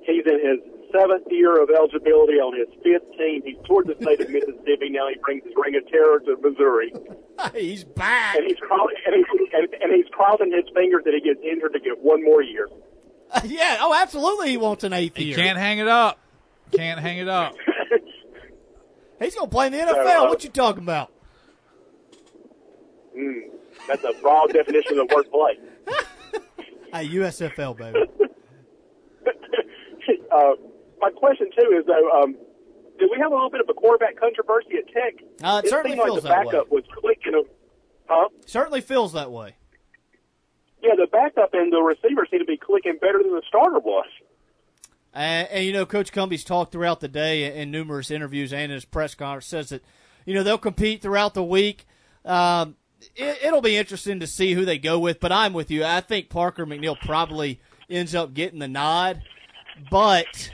He's in his seventh year of eligibility on his fifth team. He's toured the state of Mississippi. Now he brings his ring of terror to Missouri. he's back. And he's, cross- and, he's, and, and he's crossing his fingers that he gets injured to get one more year. yeah. Oh, absolutely. He wants an eighth He year. can't hang it up. Can't hang it up. He's gonna play in the NFL. uh, what you talking about? Mm, that's a broad definition of word play. Hey, USFL baby. uh, my question too is though, um, did we have a little bit of a quarterback controversy at Tech? Uh, it certainly seemed like feels the that backup was clicking. A, huh? Certainly feels that way. Yeah, the backup and the receiver seem to be clicking better than the starter was. And, and you know, Coach Cumbie's talked throughout the day in numerous interviews and in his press conference says that you know they'll compete throughout the week. Um, it, it'll be interesting to see who they go with, but I'm with you. I think Parker McNeil probably ends up getting the nod. But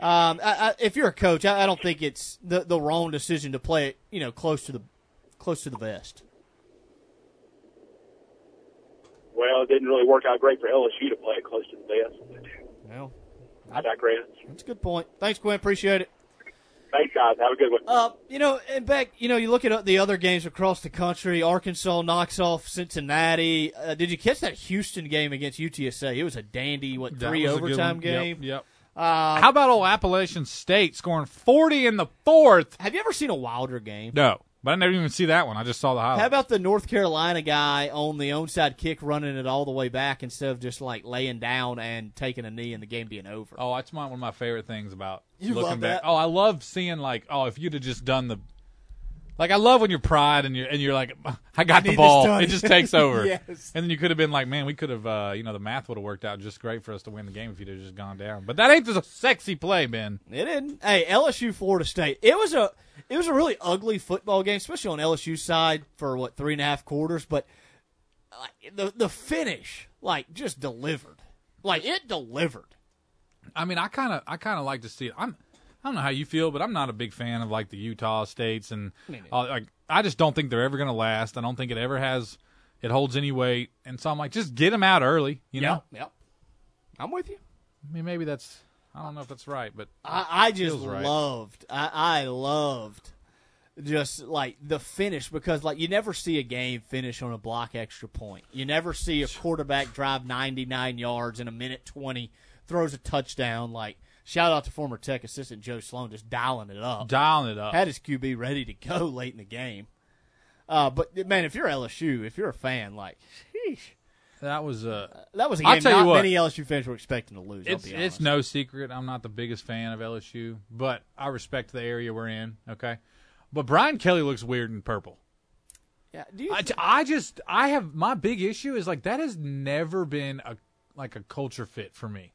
um, I, I, if you're a coach, I, I don't think it's the the wrong decision to play it. You know, close to the close to the vest. Well, it didn't really work out great for LSU to play it close to the vest. Well, I digress. That's a good point. Thanks, Quinn. Appreciate it. Thanks, guys. Have a good one. Uh, you know, and back, you know, you look at the other games across the country. Arkansas knocks off Cincinnati. Uh, did you catch that Houston game against UTSA? It was a dandy, what That three was a good overtime game. Yep. yep. Uh, How about old Appalachian State scoring 40 in the fourth? Have you ever seen a Wilder game? No, but I never even see that one. I just saw the highlight. How about the North Carolina guy on the onside kick running it all the way back instead of just like laying down and taking a knee and the game being over? Oh, that's my, one of my favorite things about You looking love back. that? Oh, I love seeing like, oh, if you'd have just done the, like, I love when you're pride and you're and you're like, I got I the ball. It just takes over. Yes. And then you could have been like, man, we could have, uh, you know, the math would have worked out just great for us to win the game if you'd have just gone down. But that ain't just a sexy play, Ben. It didn't. Hey, LSU Florida State. It was a it was a really ugly football game, especially on LSU side for what three and a half quarters. But the the finish, like, just delivered. Like it delivered. I mean, I kind of, I kind of like to see it. I'm, I don't know how you feel, but I'm not a big fan of like the Utah states, and uh, like I just don't think they're ever going to last. I don't think it ever has, it holds any weight, and so I'm like, just get them out early, you know. Yep, yep. I'm with you. I mean, maybe that's, I don't know if that's right, but I, I just right. loved. I, I loved just like the finish because like you never see a game finish on a block extra point. You never see a quarterback drive 99 yards in a minute 20, throws a touchdown. Like shout out to former Tech assistant Joe Sloan just dialing it up, dialing it up. Had his QB ready to go late in the game. Uh, but man, if you're LSU, if you're a fan, like, sheesh, that was uh, that was a game not what, many LSU fans were expecting to lose. I'll It's it's no secret. I'm not the biggest fan of LSU, but I respect the area we're in. Okay, but Brian Kelly looks weird in purple. Yeah, do you I, I just I have my big issue is like that has never been a like a culture fit for me.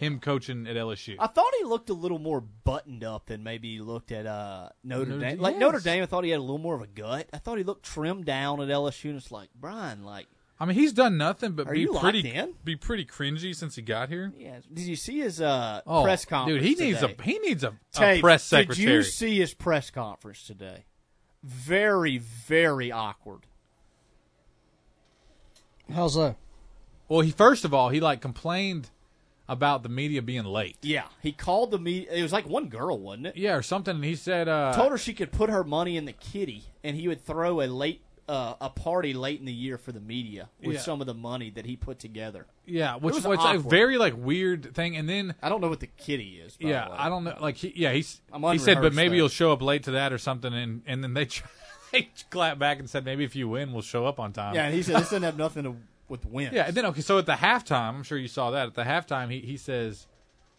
Him coaching at LSU. I thought he looked a little more buttoned up than maybe he looked at uh, Notre Notre- Dame. Like yes. Notre Dame, I thought he had a little more of a gut. I thought he looked trimmed down at LSU, and it's like Brian, like, I mean, he's done nothing but be pretty in? be pretty cringy since he got here. yeah. Did you see his uh, Oh, press conference? dude, he needs today? a he needs a, a Tape, press Did you see his press conference today? Very, very awkward. How's that? Well, he first of all he like complained about the media being late. Yeah, he called the media. It was like one girl, wasn't it? Yeah, or something. And he said, uh, Told her she could put her money in the kitty, and he would throw a late uh, a party late in the year for the media with Yeah. some of the money that he put together. Yeah, which was was a very like weird thing. And then I don't know what the kitty is. yeah. I don't know. Like he, yeah, he's I'm he said, but maybe you'll show up late to that or something. And and then they they clapped back and said, maybe if you win, we'll show up on time. Yeah, and he said this doesn't have nothing to with wins. Yeah, and then okay, so at the halftime, I'm sure you saw that. At the halftime, he he says,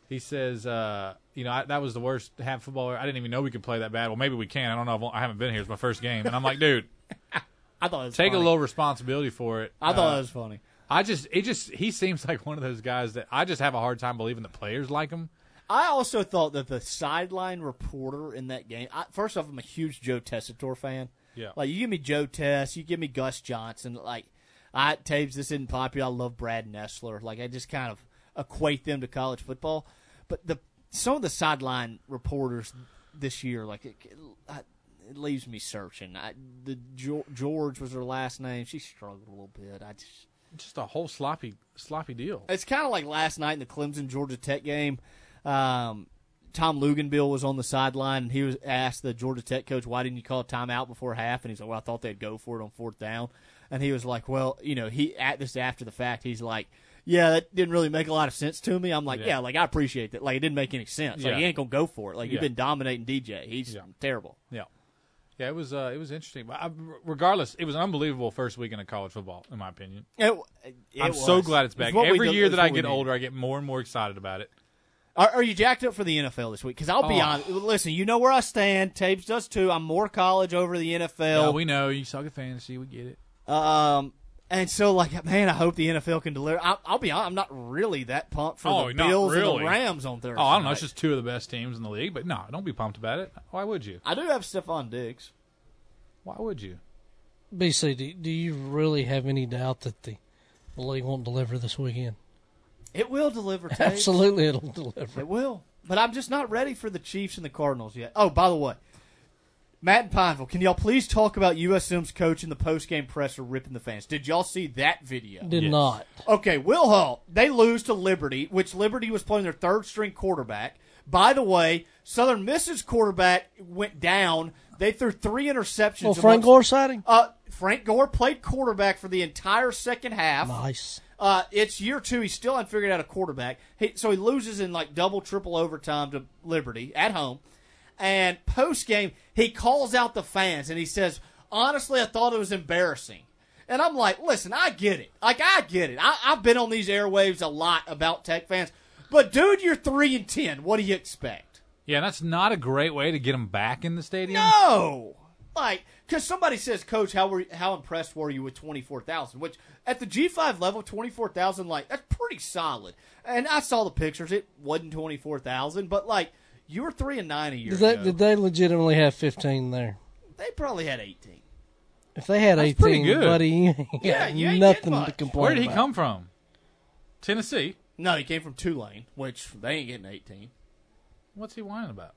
he says, uh, you know, I, that was the worst half football. I didn't even know we could play that bad. Well, maybe we can. I don't know. I've, I haven't been here. It's my first game, and I'm like, dude, I thought it was take funny. a little responsibility for it. I thought Uh, it was funny. I just, it just, he seems like one of those guys that I just have a hard time believing the players like him. I also thought that the sideline reporter in that game. I, first off, I'm a huge Joe Tessitore fan. Yeah. Like you give me Joe Tess, you give me Gus Johnson. Like I tapes this isn't popular. I love Brad Nessler. Like I just kind of equate them to college football. But the some of the sideline reporters this year, like it, it leaves me searching. I, the George was her last name. She struggled a little bit. I just Just a whole sloppy, sloppy deal. it's kind of like last night in the Clemson Georgia Tech game. Um, Tom Luginbill was on the sideline, and he was asked the Georgia Tech coach, "Why didn't you call a timeout before half?" And he's like, "Well, I thought they'd go for it on fourth down." And he was like, "Well, you know, he at this after the fact, he's like." yeah, that didn't really make a lot of sense to me. I'm like, Yeah. yeah, like I appreciate that. Like it didn't make any sense. Like Yeah. he ain't gonna go for it. Like you've been dominating DJ. He's terrible. Yeah. Yeah, it was uh, it was interesting. But I, regardless, it was an unbelievable first weekend of college football, in my opinion. It- it I'm so glad it's It's back. we Every do- year that I get older, I get more and more excited about it. Are, are you jacked up for the NFL this week? Because I'll be Oh. honest. Listen, you know where I stand. Tapes does too. I'm more college over the NFL. Yeah, we know you suck at fantasy. We get it. Um, and so like, man, I hope the NFL can deliver. I, I'll be honest. I'm not really that pumped for oh, the Bills really. and the Rams on Thursday. Oh, I don't know. night. It's just two of the best teams in the league. But no, don't be pumped about it. Why would you? I do have Stefon Diggs. Why would you? BC, do, do you really have any doubt that the league won't deliver this weekend? It will deliver. Tapes. Absolutely, it'll deliver. It will. But I'm just not ready for the Chiefs and the Cardinals yet. Oh, by the way, Matt and Pineville, can y'all please talk about USM's coach in the post-game presser ripping the fans? Did y'all see that video? Did Yes. not. Okay, Will Hall, they lose to Liberty, which Liberty was playing their third-string quarterback. By the way, Southern Miss's quarterback went down. They threw three interceptions. Well, Frank amongst- Gore sighting? Uh, Frank Gore played quarterback for the entire second half. Nice. Uh, it's year two. He still hasn't figured out a quarterback. He, so he loses in like double, triple overtime to Liberty at home. And post game, he calls out the fans and he says, "Honestly, I thought it was embarrassing." And I'm like, "Listen, I get it. Like I get it. I, I've been on these airwaves a lot about Tech fans, but dude, you're three and ten. What do you expect?" Yeah, that's not a great way to get them back in the stadium. No, like because somebody says, "Coach, how were how impressed were you with twenty four thousand? Which at the G five level, twenty four thousand, like that's pretty solid. And I saw the pictures; it wasn't twenty four thousand, but like you were three and nine a year Did they, ago. did they legitimately have 15 there? They probably had eighteen. If they had That's 18, good. buddy, you ain't Yeah, got you ain't nothing getting to much. complain Where did he about. come from? Tennessee. No, he came from Tulane, which they ain't getting eighteen. What's he whining about?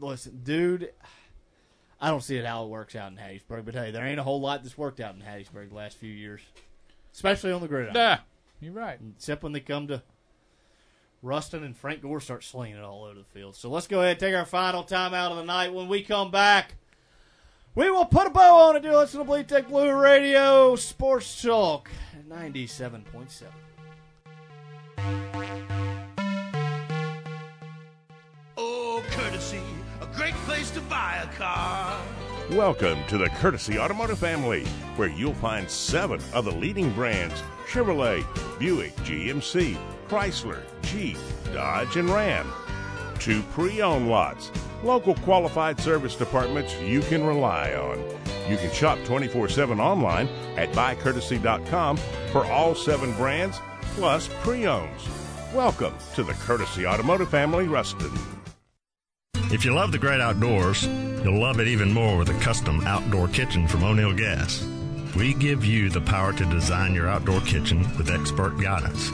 Listen, dude, I don't see it how it works out in Hattiesburg, but hey, there ain't a whole lot that's worked out in Hattiesburg the last few years, especially on the gridiron. Yeah, you're right. Except when they come to Ruston and Frank Gore start slinging it all over the field. So let's go ahead and take our final time out of the night. When we come back, we will put a bow on it. Do listen to Bleed Tech Blue Radio Sports Talk 97.7. Oh, courtesy, a great place to buy a car. Welcome to the Courtesy Automotive family, where you'll find seven of the leading brands Chevrolet, Buick, GMC, Chrysler, Jeep, Dodge, and Ram. Two pre owned lots, local qualified service departments you can rely on. You can shop 24 7 online at buycourtesy.com for all seven brands plus pre owns. Welcome to the Courtesy Automotive family, Ruston. If you love the great outdoors, you'll love it even more with a custom outdoor kitchen from O'Neill Gas. We give you the power to design your outdoor kitchen with expert guidance.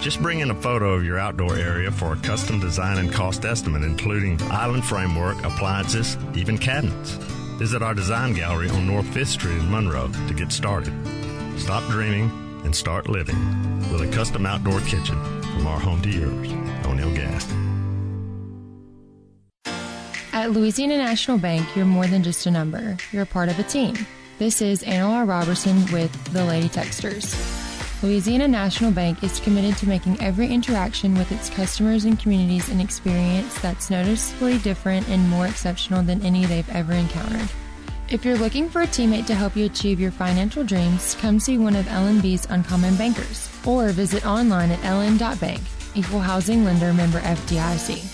Just bring in a photo of your outdoor area for a custom design and cost estimate, including island framework, appliances, even cabinets. Visit our design gallery on North 5th Street in Monroe to get started. Stop dreaming and start living with a custom outdoor kitchen from our home to yours, O'Neill Gas. At Louisiana National Bank, you're more than just a number. You're a part of a team. This is Anna Robertson with the Lady Techsters. Louisiana National Bank is committed to making every interaction with its customers and communities an experience that's noticeably different and more exceptional than any they've ever encountered. If you're looking for a teammate to help you achieve your financial dreams, come see one of LNB's Uncommon Bankers or visit online at ln.bank. Equal Housing Lender Member FDIC.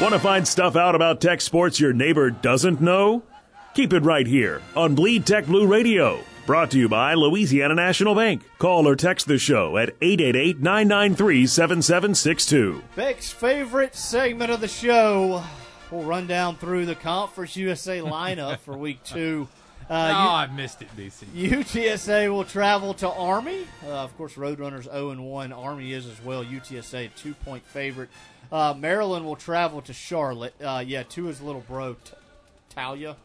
Want to find stuff out about tech sports your neighbor doesn't know? Keep it right here on Bleed Tech Blue Radio. Brought to you by Louisiana National Bank. Call or text the show at 888 993 7762. Beck's favorite segment of the show. We'll run down through the Conference USA lineup for week two. Oh, Uh, I missed it, DC. UTSA will travel to Army. Uh, of course, Roadrunners 0 and 1. Army is as well. UTSA, two point favorite. Uh, Maryland will travel to Charlotte. Uh, yeah, to his little bro, T- Taulia,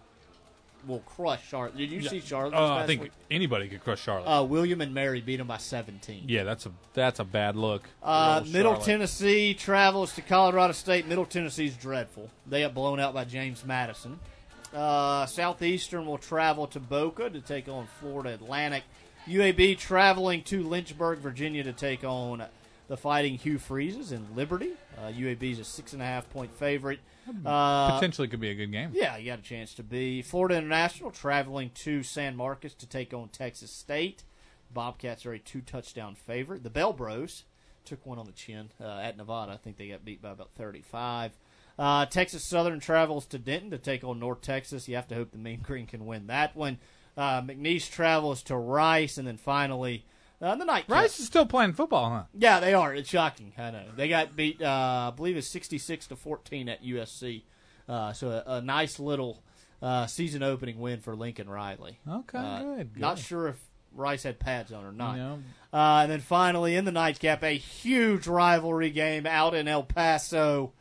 will crush Charlotte. Did you Yeah. see Charlotte? Oh, this I think week? anybody could crush Charlotte. Uh, William and Mary beat them by 17. yeah, that's a that's a bad look. Uh, Middle Charlotte. Tennessee travels to Colorado State. Middle Tennessee's dreadful. They got blown out by James Madison. Uh, Southeastern will travel to Boca to take on Florida Atlantic. UAB traveling to Lynchburg, Virginia to take on the Fighting Hugh Freezes in Liberty. Uh, UAB is a six and a half point favorite. Uh, Potentially could be a good game. yeah, you got a chance to be. Florida International traveling to San Marcos to take on Texas State. Bobcats are a two touchdown favorite. The Bell Bros took one on the chin uh, at Nevada. I think they got beat by about 35. Uh, Texas Southern travels to Denton to take on North Texas. You have to hope the Mean Green can win that one. Uh, McNeese travels to Rice. And then finally, uh, the night. Rice is still playing football, huh? Yeah, they are. It's shocking. I know they got beat. Uh, I believe it's sixty-six to fourteen at USC. Uh, so a, a nice little uh, season opening win for Lincoln Riley. Okay, Uh, good, Not sure if Rice had pads on or not. No. Uh, and then finally in the nightcap, a huge rivalry game out in El Paso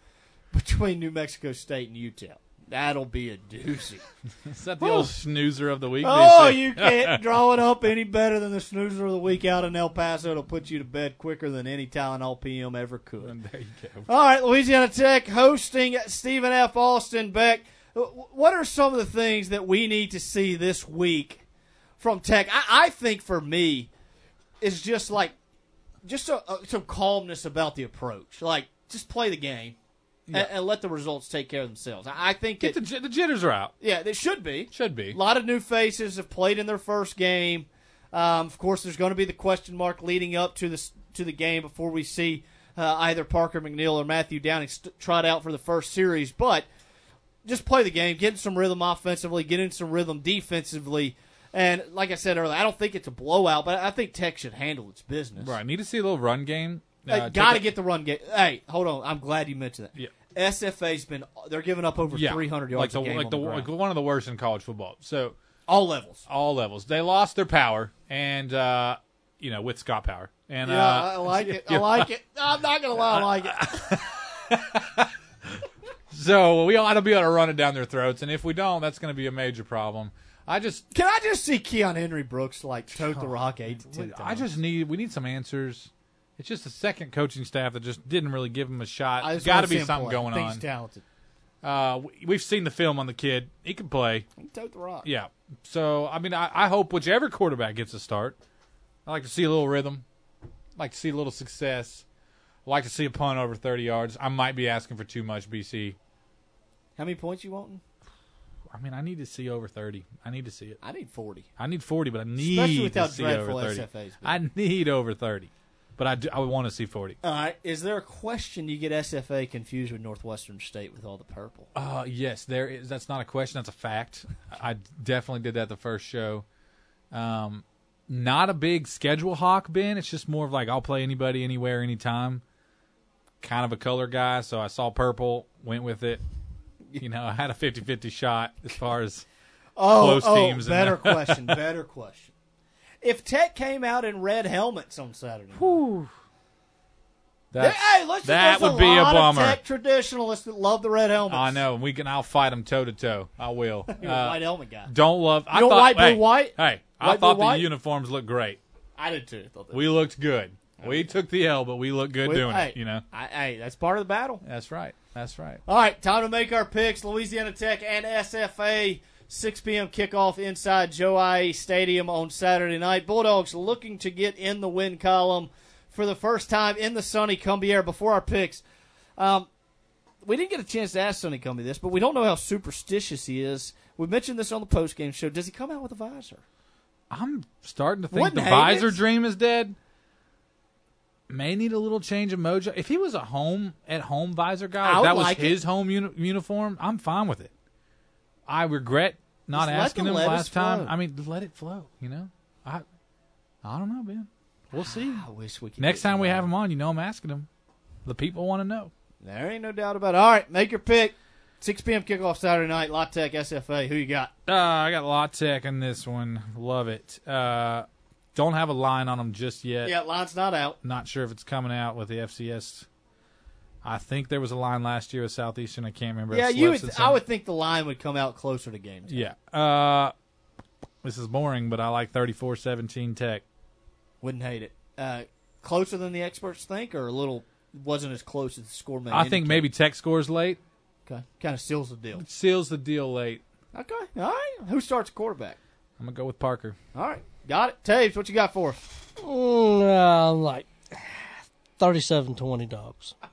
between New Mexico State and UTEP. That'll be a doozy. Is that the old snoozer of the week? Oh, you can't draw it up any better than the snoozer of the week out in El Paso. It'll put you to bed quicker than any Tylenol PM ever could. There you go. All right, Louisiana Tech hosting Stephen F. Austin Beck. What are some of the things that we need to see this week from Tech? I, I think for me, it's just like just a, a, some calmness about the approach. Like just play the game Yeah. and, and let the results take care of themselves. I, think the, the jitters are out. yeah, they should be. Should be. A lot of new faces have played in their first game. Um, of course, there's going to be the question mark leading up to this to the game before we see uh, either Parker McNeil or Matthew Downing st- trot out for the first series. But just play the game, get in some rhythm offensively, get in some rhythm defensively. And like I said earlier, I don't think it's a blowout, but I think Tech should handle its business. Right. I Need to see a little run game. Uh, got to get the run game. Hey, hold on. I'm glad you mentioned that. Yeah. SFA's been they're giving up over 300 yards like the, a game like the, the like one of the worst in college football. So all levels, all levels. They lost their power, and uh, you know with Scott Power, and yeah, uh, I like it. I like it. I'm not gonna lie, I like it. So we ought to be able to run it down their throats, and if we don't, that's going to be a major problem. I just Can I just see Keon Henry Brooks like tote the rock eight to ten I just need we need some answers. It's just the second coaching staff that just didn't really give him a shot. There's got wanna be something going on. he's talented. Uh, we- we've seen the film on the kid. He can play. He tote the rock. Yeah. So I mean, I, I hope whichever quarterback gets a start. I like to see a little rhythm. I like to see a little success. I like to see a punt over 30 yards. I might be asking for too much, BC. How many points you wanting? I mean, I need to see over 30. I need to see it. I need forty. I need 40, but I need Especially to see dreadful over 30. SFA's. I need over 30, but I do, I would want to see 40. All right. Is there a question you get SFA confused with Northwestern State with all the purple? Uh, yes, there is. That's not a question. That's a fact. I definitely did that the first show. Um, not a big schedule hawk, Ben. It's just more of like I'll play anybody, anywhere, anytime. Kind of a color guy, so I saw purple, went with it. You know, I had a 50-50 shot as far as Oh, close oh, teams. and better that. question. Better question. If Tech came out in red helmets on Saturday, night, That's- hey, listen, that there's would be a lot of bummer. Tech traditionalists that love the red helmets. I know. and We can. I'll fight them toe to toe. I will. You're a uh, white helmet guy. Don't love. I You know thought, white, blue, hey, white? Hey, I White, blue, thought the white? uniforms looked great. I did too. Thought that- We looked good. We took the L, but we looked good We- doing hey, it. You know. I, hey, that's part of the battle. That's right. That's right. All right, time to make our picks. Louisiana Tech and SFA, 6 p.m. kickoff inside Joe I Stadium on Saturday night. Bulldogs looking to get in the win column for the first time in the Sonny Cumbie era. Before our picks, um, we didn't get a chance to ask Sonny Cumbie this, but we don't know how superstitious he is. We mentioned this on the postgame show. Does he come out with a visor? I'm starting to think Wouldn't the visor it. dream is dead. May need a little change of mojo. If he was a home at home visor guy, that was like it. his home uni- uniform, I'm fine with it. I regret not Just asking him last time. flow. I mean, let it flow. You know, I I don't know, Ben. We'll see. I wish we could. Next time we have him on, you know, I'm asking him. The people want to know. There ain't no doubt about it. All right, make your pick. 6 p.m. kickoff Saturday night. La Tech SFA. Who you got? Uh, I got La Tech in this one. Love it. Uh, don't have a line on them just yet. Yeah, line's not out. Not sure if it's coming out with the FCS. I think there was a line last year with Southeastern. I can't remember. Yeah, you. Would, I would think the line would come out closer to game time. Yeah. Uh, this is boring, but I like 34-17 Tech. Wouldn't hate it. Uh, closer than the experts think, or a little wasn't as close as the score may. I think maybe Tech scores late. Okay, kind of seals the deal. It seals the deal late. Okay, all right. Who starts quarterback? I'm gonna go with Parker. All right, got it. Taves, what you got for us? Mm, uh, like 37-20 dogs.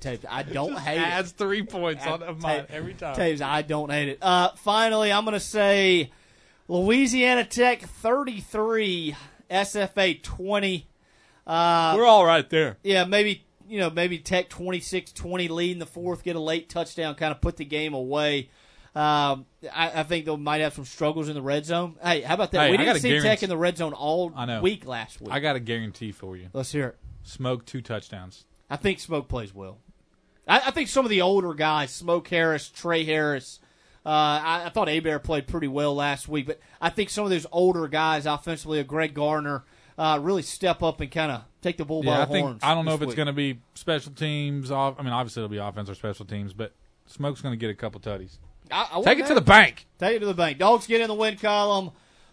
Taves, I don't hate it. Adds three points on Ta- mine every time. Taves, I don't hate it. Uh, finally, I'm going to say Louisiana Tech 33, SFA 20. Uh, We're all right there. yeah, maybe you know maybe Tech 26-20 lead in the fourth, get a late touchdown, kind of put the game away. Um, I, I think they might have some struggles in the red zone. Hey, how about that? Hey, we I didn't got a see Tech in the red zone all I know. week last week. I got a guarantee for you. Let's hear it. Smoke two touchdowns. I think Smoke plays well. I, I think some of the older guys, Smoke Harris, Trey Harris. Uh, I, I thought Abear played pretty well last week, but I think some of those older guys offensively, uh, Greg Garner, uh, really step up and kind of take the bull by the I think horns. I don't know if it's going to be special teams. Off, I mean, obviously it'll be offense or special teams, but Smoke's going to get a couple tutties. I, I Take it to the bank. Take it to the bank. Dogs get in the win column.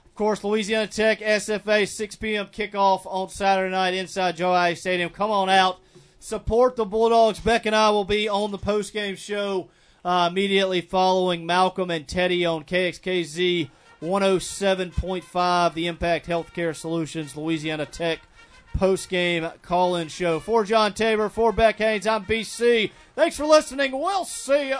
Of course, Louisiana Tech, SFA, 6 p.m. kickoff on Saturday night inside Joe I Stadium. Come on out. Support the Bulldogs. Beck and I will be on the postgame show uh, immediately following Malcolm and Teddy on KXKZ 107.5, the Impact Healthcare Solutions, Louisiana Tech postgame call-in show. For John Tabor, for Beck Haynes, I'm BC. Thanks for listening. We'll see you.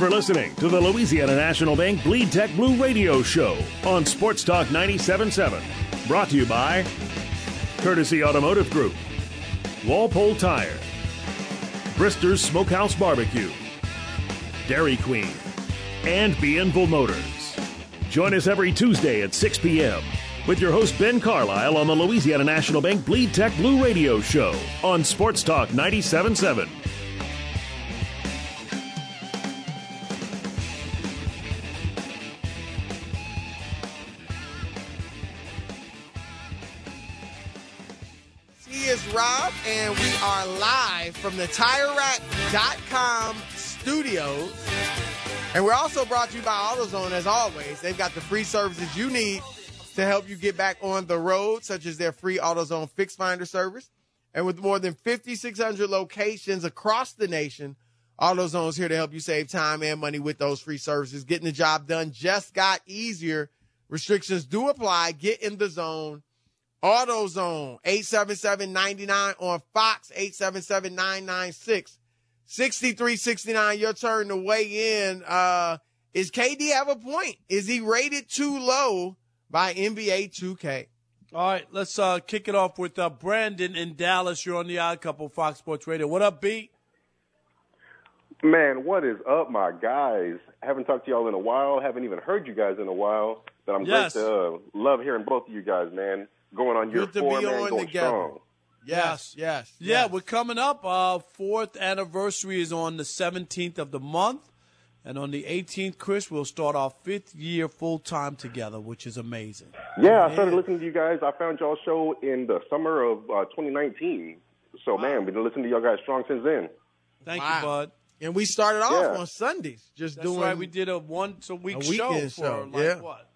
For listening to the Louisiana National Bank Bleed Tech Blue Radio Show on Sports Talk 97.7. Brought to you by Courtesy Automotive Group, Walpole Tire, Brister's Smokehouse Barbecue, Dairy Queen, and Bienville Motors. Join us every Tuesday at 6 p.m. with your host Ben Carlisle on the Louisiana National Bank Bleed Tech Blue Radio Show on Sports Talk 97.7. and we are live from the TireRack.com studios. And we're also brought to you by AutoZone, as always. They've got the free services you need to help you get back on the road, such as their free AutoZone Fix Finder service. And with more than 5,600 locations across the nation, AutoZone's here to help you save time and money with those free services. Getting the job done just got easier. Restrictions do apply. Get in the zone. AutoZone, 877-99 on Fox, 877-996-6369. Your turn to weigh in. Uh, is KD have a point? Is he rated too low by NBA 2K? All right, let's uh, kick it off with uh, Brandon in Dallas. You're on the Odd Couple, Fox Sports Radio. What up, B? Man, what is up, my guys? Haven't talked to y'all in a while. Haven't even heard you guys in a while. But I'm Yes. great to uh, love hearing both of you guys, man. Going on year Good to four, be man, on going together. strong. Yes, yes. Yeah, yes. we're coming up. Our fourth anniversary is on the 17th of the month. And on the 18th, Chris, we'll start our fifth year full time together, which is amazing. Yeah, I started listening to you guys. I found y'all show in the summer of uh, 2019. So, man, we've been listening to y'all guys strong since then. Thank Wow. you, Bud. And we started off Yeah. on Sundays, just That's doing right. We did a once a week a show for show, like yeah. what?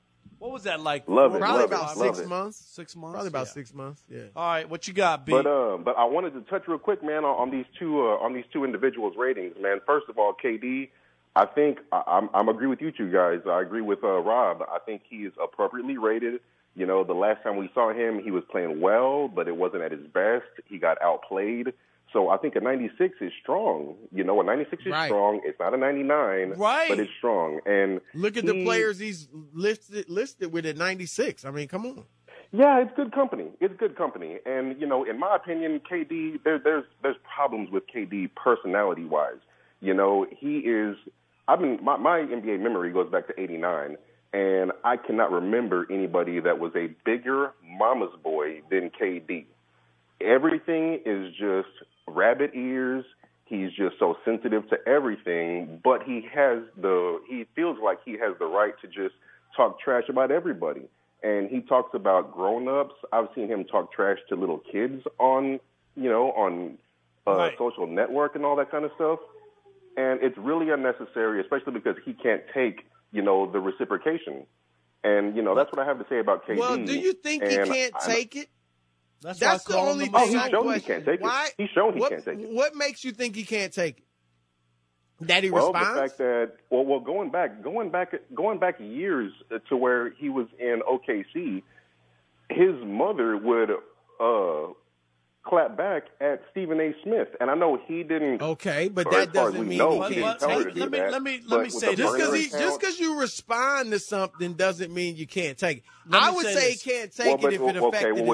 What was that like? Love it, Probably love it, about love six it. months. Six months. Probably about Yeah. six months. Yeah. All right, what you got, B? But um, but I wanted to touch real quick, man, on, on these two uh, on these two individuals' ratings, man. First of all, KD, I think I, I'm I'm agree with you two guys. I agree with uh, Rob. I think he is appropriately rated. You know, the last time we saw him, he was playing well, but it wasn't at his best. He got outplayed. So I think a 96 is strong. You know, a 96 is Right. strong. It's not a 99, Right. but it's strong. And Look at the players he's listed listed with at 96. I mean, come on. Yeah, it's good company. It's good company, and you know, in my opinion, KD there, there's there's problems with KD personality wise. You know, he is. I've been my, my NBA memory goes back to '89, and I cannot remember anybody that was a bigger mama's boy than KD. Everything is just rabbit ears. He's just so sensitive to everything, but he has the he feels like he has the right to just talk trash about everybody. And he talks about grown-ups. I've seen him talk trash to little kids on, you know, on uh, social network and all that kind of stuff. And it's really unnecessary, especially because he can't take, you know, the reciprocation. And you know, that's what I have to say about KD. Well, do you think he can't I- take it? That's, That's the why I call only him thing the I He's shown he can't take it. He's shown he what, can't take it. What makes you think he can't take it? That he well, responds. the fact that well, well, going back, going back, going back years to where he was in OKC, his mother would uh, clap back at Stephen A. Smith, and I know he didn't. Okay, but that as far as doesn't mean know, he he can't didn't tell her take it. do that. let me- let me say just because he, just because you respond to something doesn't mean you can't take it. Let I would say say he can't take Well, it but- if it okay, affected well, his what